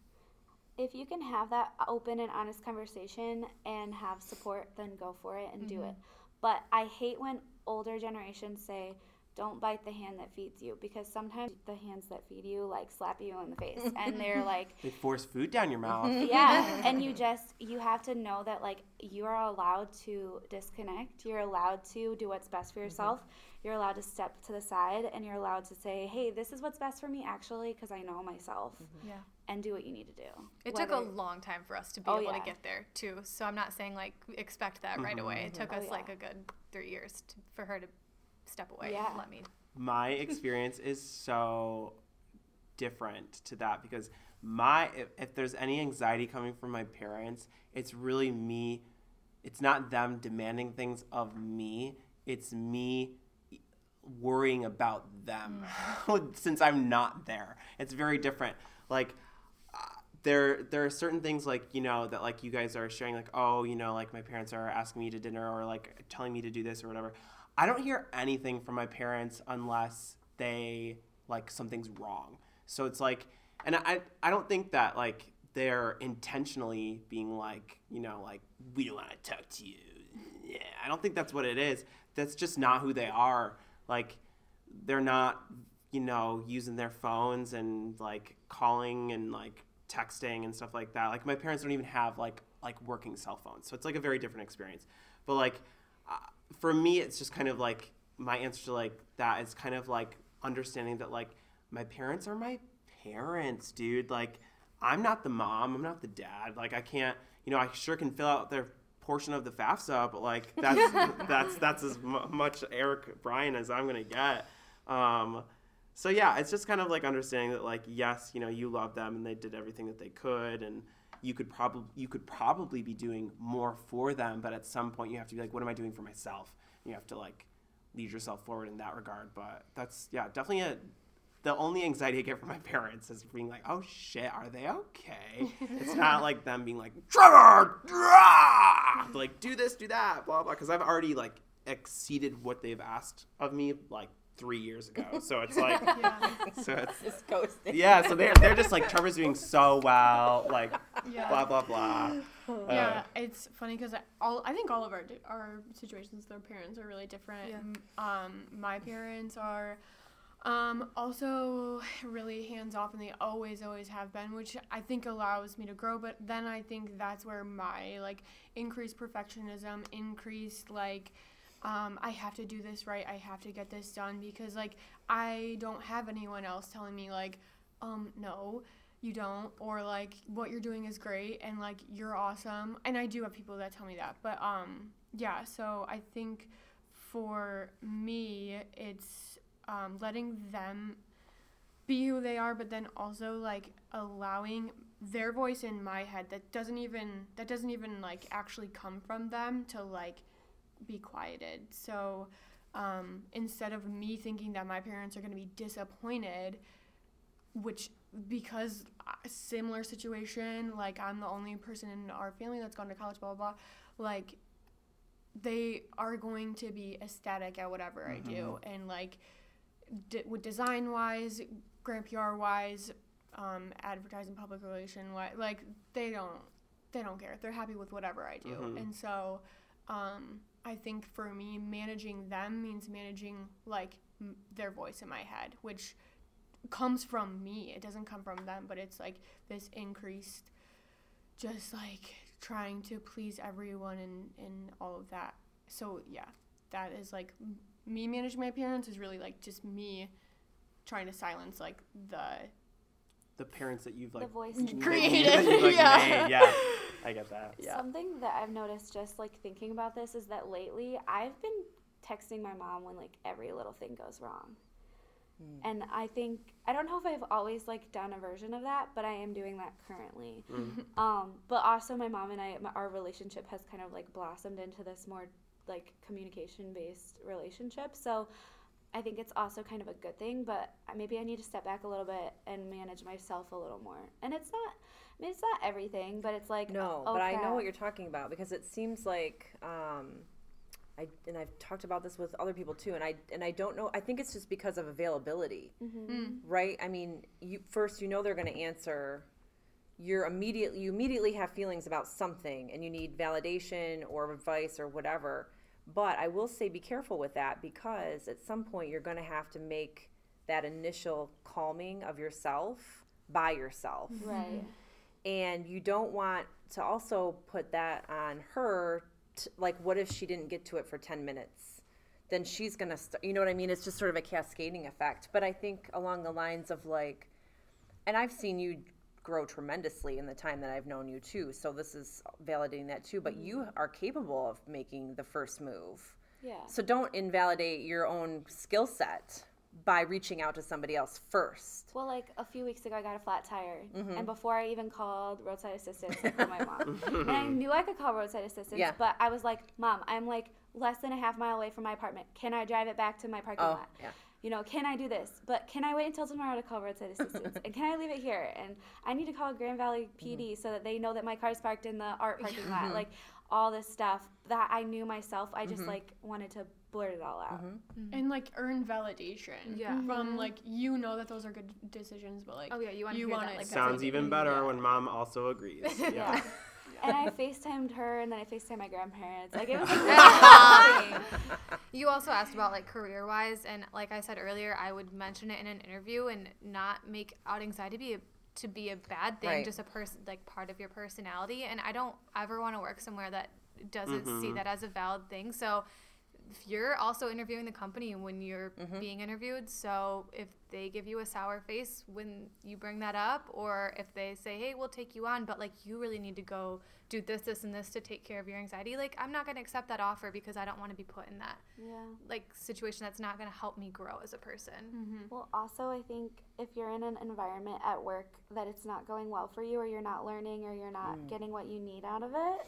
If you can have that open and honest conversation and have support, then go for it and do mm-hmm. it. But I hate when older generations say, don't bite the hand that feeds you because sometimes the hands that feed you like slap you in the face and they're like They force food down your mouth. yeah and you just you have to know that like you are allowed to disconnect you're allowed to do what's best for mm-hmm. yourself you're allowed to step to the side and you're allowed to say hey this is what's best for me actually because i know myself mm-hmm. Yeah. and do what you need to do It took a long time for us to be Oh, able yeah. to get there too. So I'm not saying like expect that right mm-hmm. away. It took Oh, us yeah. like a good three years to, for her to step away. Yeah. and let me. my experience is so different to that because my if, if there's any anxiety coming from my parents it's really me it's not them demanding things of me. It's me worrying about them since i'm not there. It's very different. Like uh, there there are certain things like you know that like you guys are sharing like oh you know like my parents are asking me to dinner or like telling me to do this or whatever i don't hear anything from my parents unless they like something's wrong. So it's like and i i don't think that like they're intentionally being like you know like we don't want to talk to you. Yeah i don't think that's what it is. That's just not who they are. Like they're not you know using their phones and like calling and like texting and stuff like that. Like my parents don't even have like like working cell phones. So it's like a very different experience. But like uh, for me it's just kind of like my answer to like that is kind of like understanding that like my parents are my parents dude. Like i'm not the mom i'm not the dad. Like i can't you know i sure can fill out their portion of the fafsa but like that's that's that's as mu- much eric bryan as i'm gonna get. Um so yeah it's just kind of like understanding that like yes you know you love them and they did everything that they could and you could probably you could probably be doing more for them but at some point you have to be like what am i doing for myself and you have to like lead yourself forward in that regard but that's yeah definitely a the only anxiety I get from my parents is being like, "Oh shit, are they okay?" it's not like them being like, "Trevor, ah!" like do this, do that, blah blah. Because I've already like exceeded what they've asked of me like three years ago. So it's like, yeah. so it's Just ghosting. yeah. So they're they're just like Trevor's doing so well, like Yeah. blah blah blah. yeah, it's funny because all I think all of our our situations, their parents are really different. Yeah. Um, my parents are um, also really hands off, and they always always have been, which I think allows me to grow. But then I think that's where my like increased perfectionism, increased like. Um, I have to do this right. I have to get this done because like I don't have anyone else telling me like, um, no, you don't or like what you're doing is great and like you're awesome and i do have people that tell me that but um yeah so i think for me it's um, letting them be who they are but then also like allowing their voice in my head that doesn't even that doesn't even like actually come from them to like be quieted. So um, instead of me thinking that my parents are going to be disappointed which because uh, similar situation like i'm the only person in our family that's gone to college blah blah blah like they are going to be ecstatic at whatever i do. And like d- with design wise grand pr wise um, advertising public relation wise like they don't they don't care. They're happy with whatever i do. Mhm. and so um, i think for me managing them means managing like m- their voice in my head which comes from me. It doesn't come from them, but it's like this increased just like trying to please everyone and and all of that. So yeah, that is like m- me managing my parents is really like just me trying to silence like the The parents that you've the like voice that in you- Created, that you've, like, yeah. made. yeah. I get that. Yeah. Something that I've noticed just like thinking about this is that lately I've been texting my mom when like every little thing goes wrong. And I think I don't know if I've always like done a version of that, but I am doing that currently. Mm. Um, but also my mom and I, my, our relationship has kind of like blossomed into this more like communication based relationship. So I think it's also kind of a good thing, but maybe I need to step back a little bit and manage myself a little more. And it's not, I mean, it's not everything, but it's like No, oh, but I know what you're talking about because it seems like um, I and I've talked about this with other people too, and I and I don't know. I think it's just because of availability, Mhm. right? I mean, you first you know they're going to answer. You're immediately you immediately have feelings about something, and you need validation or advice or whatever. But I will say, be careful with that because at some point you're going to have to make that initial calming of yourself by yourself Right. And you don't want to also put that on her t like what if she didn't get to it for 10 minutes? Then she's gonna st- you know what i mean? It's just sort of a cascading effect. But i think along the lines of like and i've seen you grow tremendously in the time that i've known you too. So this is validating that too. But you mm-hmm. are capable of making the first move. Yeah. so don't invalidate your own skill set by reaching out to somebody else first Well, like a few weeks ago, I got a flat tire, Mm-hmm. and before I even called roadside assistance, I called my mom, and I knew I could call roadside assistance, Yeah. but I was like, "Mom, I'm like less than a half mile away from my apartment. Can I drive it back to my parking oh lot? yeah You know, can I do this? But can I wait until tomorrow to call roadside assistance? and can I leave it here? And I need to call Grand Valley PD so that they know that my car's parked in the art parking lot. Like all this stuff that I knew myself. I just like wanted to blurt it all out. Mm-hmm. Mm-hmm. and like earn validation Yeah. from mm-hmm. like you know that those are good decisions but like Oh yeah, you want to you want that it like Sounds even better yeah. when mom also agrees. Yeah. Yeah. and I FaceTimed her, and then I FaceTimed my grandparents. Like it was like You also asked about like career wise, and like I said earlier, I would mention it in an interview and not make out anxiety be a, to be a bad thing, Right. just a person like part of your personality. And I don't ever want to work somewhere that doesn't see that as a valid thing. So if you're also interviewing the company when you're mm-hmm. being interviewed, so if they give you a sour face when you bring that up, or if they say, "Hey, we'll take you on," but like you really need to go do this, this, and this to take care of your anxiety, like I'm not gonna accept that offer because I don't want to be put in that yeah. like situation that's not going to help me grow as a person. Mm-hmm. Well, also, I think if you're in an environment at work that it's not going well for you, or you're not learning, or you're not mm. getting what you need out of it,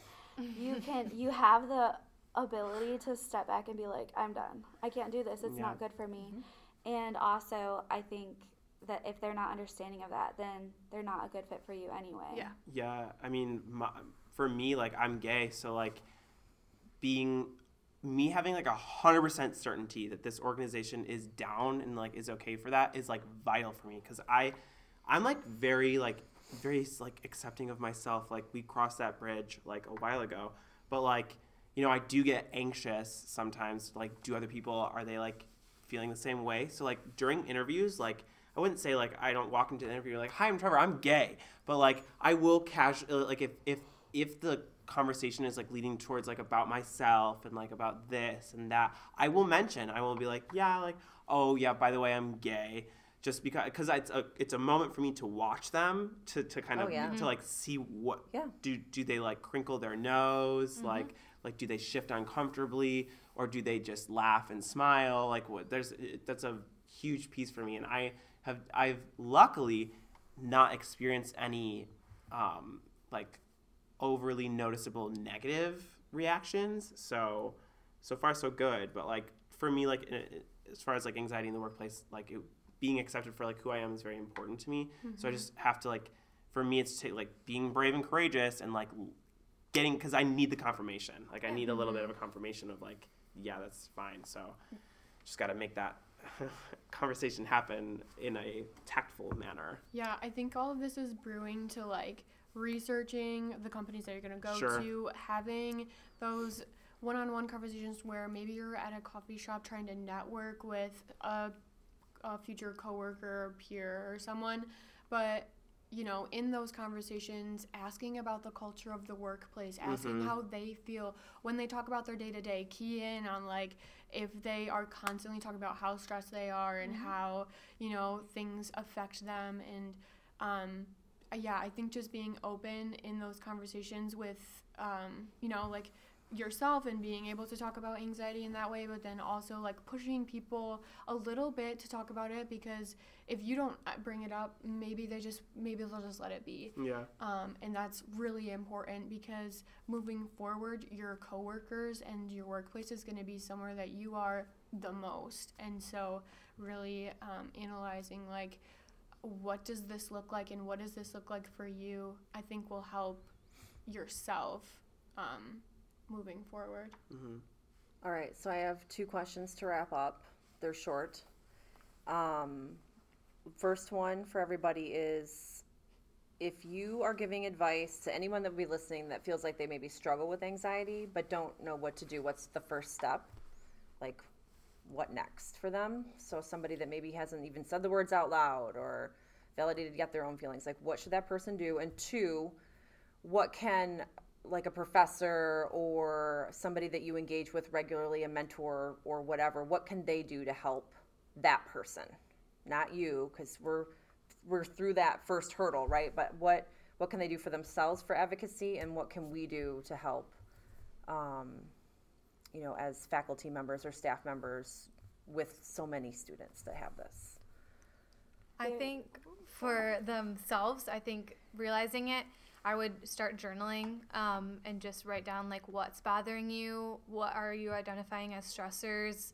you can you have the ability to step back and be like, I'm done. I can't do this. It's Yeah. not good for me. Mm-hmm. And also, I think that if they're not understanding of that, then they're not a good fit for you anyway. Yeah. Yeah, I mean, my, for me, like I'm gay, so like being me having like a hundred percent certainty that this organization is down and like is okay for that is like vital for me because I, I'm like very like very like accepting of myself. Like we crossed that bridge like a while ago, but like you know I do get anxious sometimes. Like, do other people are they like feeling the same way? So like during interviews, like I wouldn't say like I don't walk into the interview like, "Hi, I'm Trevor. I'm gay," but like I will casually uh, like if if if the conversation is like leading towards like about myself and like about this and that, I will mention. I will be like, "Yeah, like oh yeah, by the way, I'm gay." Just because, because it's a it's a moment for me to watch them to, to kind Oh, of yeah. to like see what Yeah. do do they like crinkle their nose mm-hmm. like like do they shift uncomfortably or do they just laugh and smile? Like what there's that's a huge piece for me and i have i've luckily not experienced any um like overly noticeable negative reactions. So so far so good but like for me like as far as like anxiety in the workplace like it, being accepted for like who i am is very important to me. So i just have to like for me it's to, like being brave and courageous and like getting because i need the confirmation. Like i need a little bit of a mm-hmm. confirmation of like yeah that's fine. So just got to make that conversation happen in a tactful manner. Yeah, I think all of this is brewing to like researching the companies that you're going to go Sure. to, having those one on one conversations where maybe you're at a coffee shop trying to network with a, a future coworker or peer or someone, but you know, in those conversations, asking about the culture of the workplace, asking Mhm. how they feel when they talk about their day to day, key in on like if they are constantly talking about how stressed they are and how, you know, things affect them. And um, yeah, I think just being open in those conversations with, um, you know, like yourself and being able to talk about anxiety in that way but then also like pushing people a little bit to talk about it because if you don't uh, bring it up maybe they just maybe they'll just let it be Yeah. um, and that's really important because moving forward your coworkers and your workplace is going to be somewhere that you are the most and so really um, analyzing like what does this look like and what does this look like for you i think will help yourself um, moving forward hmm All right, so I have two questions to wrap up. They're short. Um, first one for everybody is if you are giving advice to anyone that will be listening that feels like they maybe struggle with anxiety but don't know what to do, what's the first step? Like, what next for them? So, somebody that maybe hasn't even said the words out loud or validated yet their own feelings, like, what should that person do? And two, what can like a professor or somebody that you engage with regularly, a mentor or whatever, what can they do to help that person? Not you, because we're we're through that first hurdle, right? But what what can they do for themselves for advocacy, and what can we do to help, um, you know, as faculty members or staff members with so many students that have this? I think for themselves, I think realizing it, I would start journaling um, and just write down like what's bothering you, what are you identifying as stressors,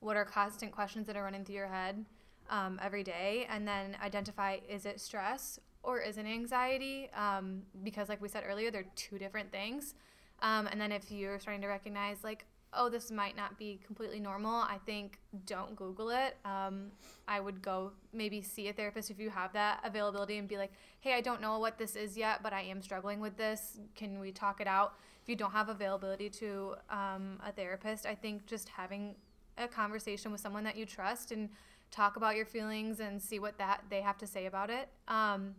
what are constant questions that are running through your head um, every day, and then identify is it stress or is it anxiety? Um, because like we said earlier, they're two different things. Um, and then if you're starting to recognize like oh, this might not be completely normal, I think don't Google it. Um, I would go maybe see a therapist if you have that availability and be like, hey, I don't know what this is yet, but I am struggling with this. Can we talk it out? If you don't have availability to um, a therapist, I think just having a conversation with someone that you trust and talk about your feelings and see what that they have to say about it. Um,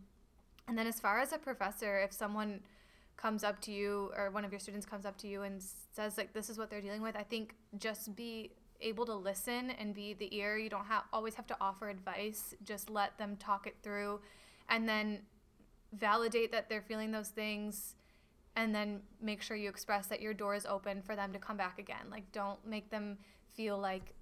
and then as far as a professor, if someone comes up to you or one of your students comes up to you and says like this is what they're dealing with i think just be able to listen and be the ear. You don't have always have to offer advice. Just let them talk it through and then validate that they're feeling those things and then make sure you express that your door is open for them to come back again. Like don't make them feel like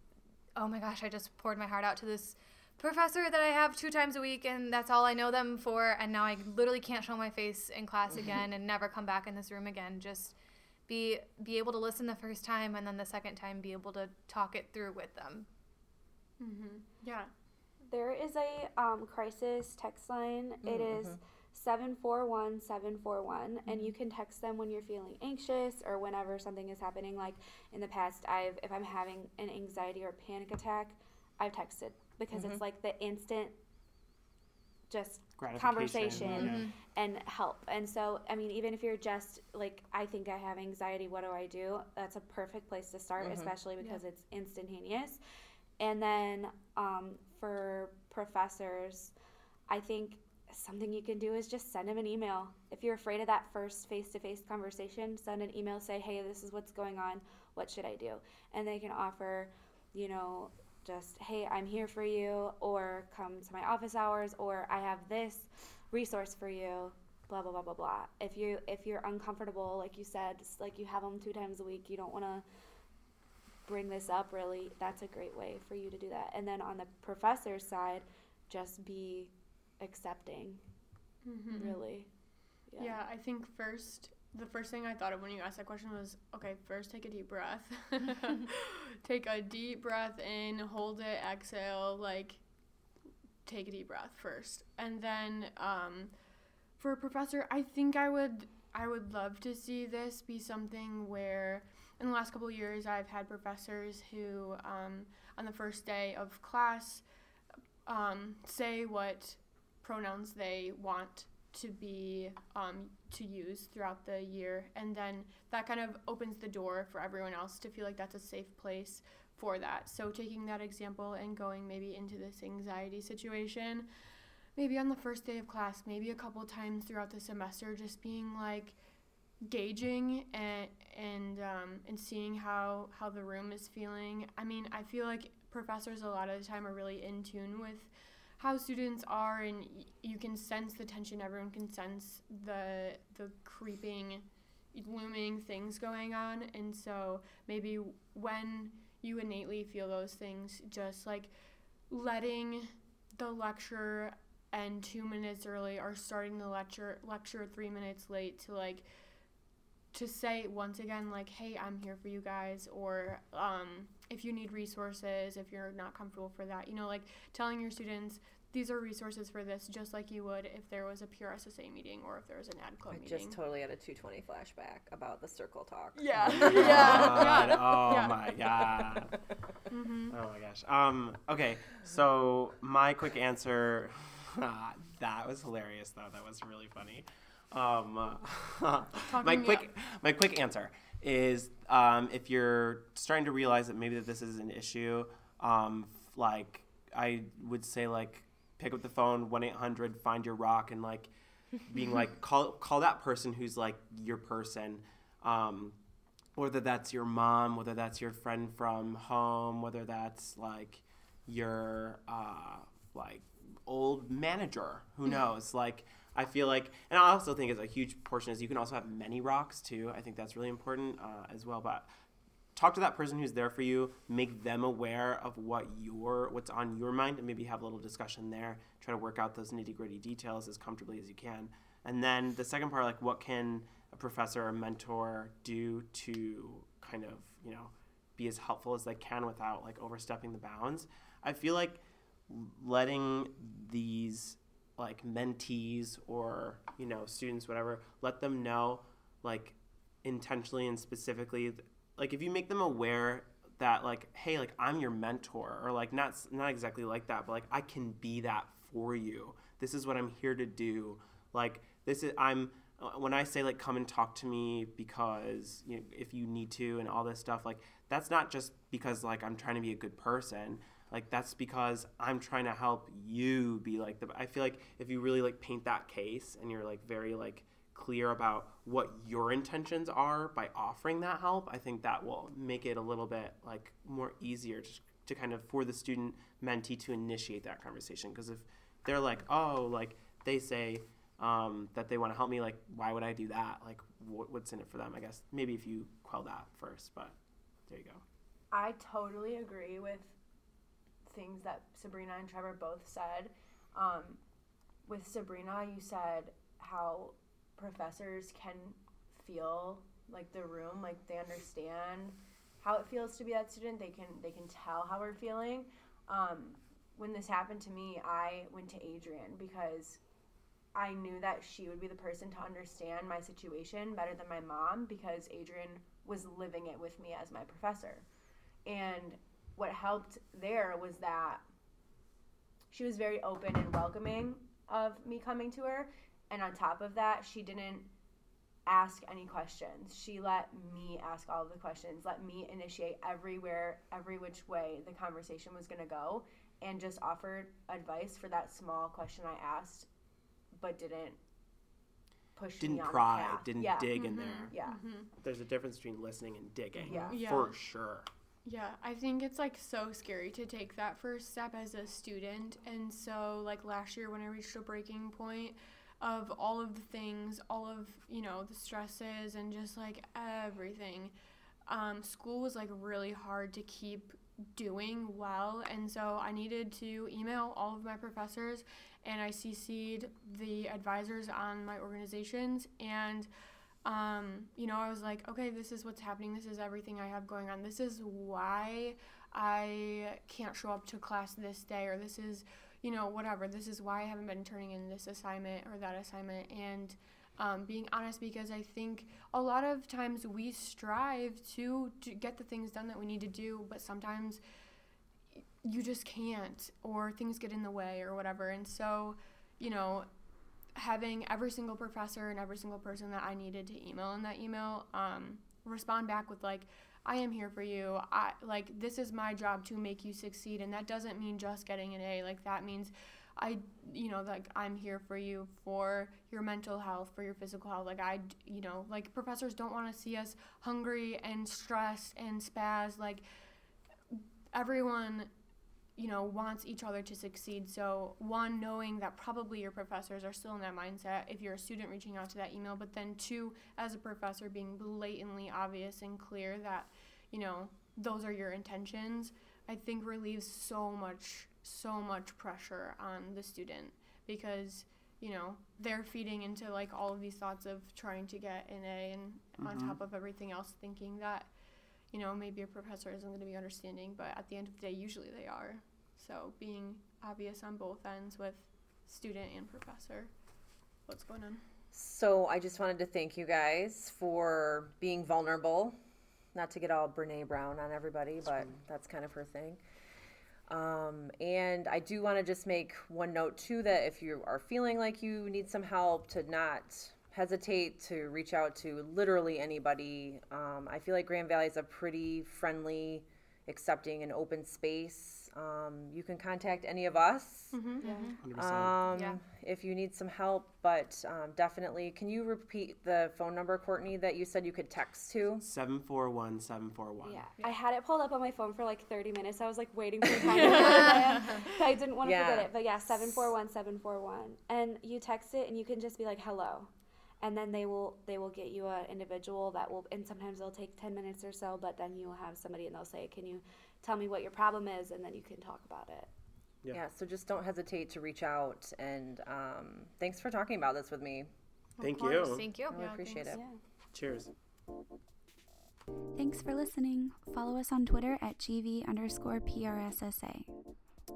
oh my gosh i just poured my heart out to this professor that I have two times a week, and that's all I know them for. And now I literally can't show my face in class again and never come back in this room again. Just be be able to listen the first time, and then the second time be able to talk it through with them. mm-hmm. yeah There is a um, crisis text line. It is Mhm. 741 741, and you can text them when you're feeling anxious or whenever something is happening. Like in the past, I've if I'm having an anxiety or panic attack, I've texted because it's like the instant just Conversation. Yeah. Mhm. and help. And so, I mean, even if you're just like, I think I have anxiety, what do I do? That's a perfect place to start, Mhm. especially because it's instantaneous. And then um, for professors, I think something you can do is just send them an email. If you're afraid of that first face to face conversation, send an email, say, hey, this is what's going on. What should I do? And they can offer, you know, just, hey, I'm here for you, or come to my office hours, or I have this resource for you blah blah blah blah blah if you if you're uncomfortable like you said like you have them two times a week you don't want to bring this up really that's a great way for you to do that and then on the professor's side just be accepting mm-hmm. really Yeah. I think first, the first thing I thought of when you asked that question was okay, first take a deep breath. take a deep breath in, hold it, exhale, like take a deep breath first. And then um, for a professor, I think I would I would love to see this be something where in the last couple of years I've had professors who um, on the first day of class um, say what pronouns they want to be um, to use throughout the year. And then that kind of opens the door for everyone else to feel like that's a safe place for that. So taking that example and going maybe into this anxiety situation maybe on the first day of class maybe a couple times throughout the semester just being like gauging and and um, and seeing how how the room is feeling. I mean i feel like professors a lot of the time are really in tune with how students are and y- you can sense the tension everyone can sense the the creeping looming things going on. And so maybe when you innately feel those things, just like letting the lecture end two minutes early or starting the lecture lecture three minutes late to like to say once again like hey i'm here for you guys or um, if you need resources if you're not comfortable for that you know like telling your students these are resources for this just like you would if there was a PRSSA meeting or if there was an ad club I meeting just totally had a 220 flashback about the circle talk. yeah Oh my yeah God. Oh Yeah. my god. mm-hmm. Oh my gosh. Um. Okay. So my quick answer. that was hilarious, though. That was really funny. Um. my quick. My quick answer is um, if you're starting to realize that maybe that this is an issue, um, like I would say, like pick up the phone, one eight hundred, find your rock, and like being like call call that person who's like your person. Um, whether that's your mom, whether that's your friend from home, whether that's like your uh, like old manager, who knows? Like I feel like, and I also think is a huge portion is you can also have many rocks too. I think that's really important uh, as well. But talk to that person who's there for you, make them aware of what your what's on your mind, and maybe have a little discussion there. Try to work out those nitty gritty details as comfortably as you can. And then the second part, like what can a professor or mentor do to kind of you know be as helpful as they can without like overstepping the bounds. I feel like letting these like mentees or you know students whatever let them know like intentionally and specifically like if you make them aware that like hey like i'm your mentor or like not not exactly like that but like i can be that for you. This is what i'm here to do. Like this is i'm uh, when i say like come and talk to me because you know, if you need to and all this stuff like that's not just because like i'm trying to be a good person like that's because i'm trying to help you be like the i feel like if you really like paint that case and you're like very like clear about what your intentions are by offering that help i think that will make it a little bit like more easier to, to kind of for the student mentee to initiate that conversation. Because if they're like oh like they say um, that they want to help me like why would i do that? Like what, what's in it for them i guess? Maybe if you quell that first but there you go. I totally agree with things that Sabrina and Trevor both said. Um, with Sabrina, you said how professors can feel like the room, like they understand how it feels to be that student. They can they can tell how we're feeling. Um, when this happened to me, I went to Adrian because I knew that she would be the person to understand my situation better than my mom because Adrian was living it with me as my professor. And what helped there was that she was very open and welcoming of me coming to her. And on top of that, she didn't ask any questions. She let me ask all of the questions, let me initiate everywhere, every which way the conversation was going to go, and just offered advice for that small question I asked, but didn't push me didn't on the pry path. didn't yeah. dig in Mhm. there Yeah. Mm-hmm. there's a difference between listening and digging Yeah. Yeah. for sure Yeah, I think it's like so scary to take that first step as a student. And so, like last year, when I reached a breaking point of all of the things, all of, you know, the stresses and just like everything, um, school was like really hard to keep doing well. And so, I needed to email all of my professors and I CC'd the advisors on my organizations. And um, you know, I was like, okay, this is what's happening. This is everything I have going on. This is why I can't show up to class this day, or this is, you know, whatever. This is why I haven't been turning in this assignment or that assignment. And um, being honest, because I think a lot of times we strive to, to get the things done that we need to do, but sometimes you just can't, or things get in the way, or whatever. And so, you know, having every single professor and every single person that I needed to email in that email um, respond back with like, I am here for you. I like this is my job to make you succeed, and that doesn't mean just getting an A. Like that means I, you know, like I'm here for you for your mental health, for your physical health. Like I, you know, like professors don't want to see us hungry and stressed and spaz. Like everyone you know, wants each other to succeed. So, one, knowing that probably your professors are still in that mindset if you're a student reaching out to that email, but then two, as a professor, being blatantly obvious and clear that, you know, those are your intentions, I think relieves so much, so much pressure on the student because, you know, they're feeding into like all of these thoughts of trying to get an A and on Mhm. top of everything else, thinking that you know, maybe a professor isn't going to be understanding, but at the end of the day, usually they are. So being obvious on both ends with student and professor, what's going on. So I just wanted to thank you guys for being vulnerable. Not to get all Brene Brown on everybody, but that's kind of her thing. Um, and I do want to just make one note too that if you are feeling like you need some help, to not hesitate to reach out to literally anybody. Um, I feel like Grand Valley is a pretty friendly, accepting, and open space. Um, you can contact any of us. Yeah. 100%. Um, Yeah. if you need some help, but um, definitely, can you repeat the phone number, Courtney, that you said you could text to? 741 741. Yeah. I had it pulled up on my phone for like 30 minutes. I was like waiting for the time to land. I didn't want to Yeah. forget it. But yeah, 741 741. And you text it and you can just be like hello. And then they will they will get you an individual that will and sometimes they'll take 10 minutes or so, but then you'll have somebody and they'll say, "Can you tell me what your problem is?" and then you can talk about it. Yeah. Yeah. so just don't hesitate to reach out. And um, thanks for talking about this with me. Thank you. Thank you. I really Yeah, appreciate thanks. it. Yeah. Cheers. Thanks for listening. Follow us on Twitter at GV underscore PRSSA.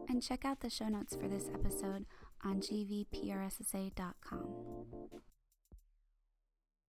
And check out the show notes for this episode on gvprssa.com.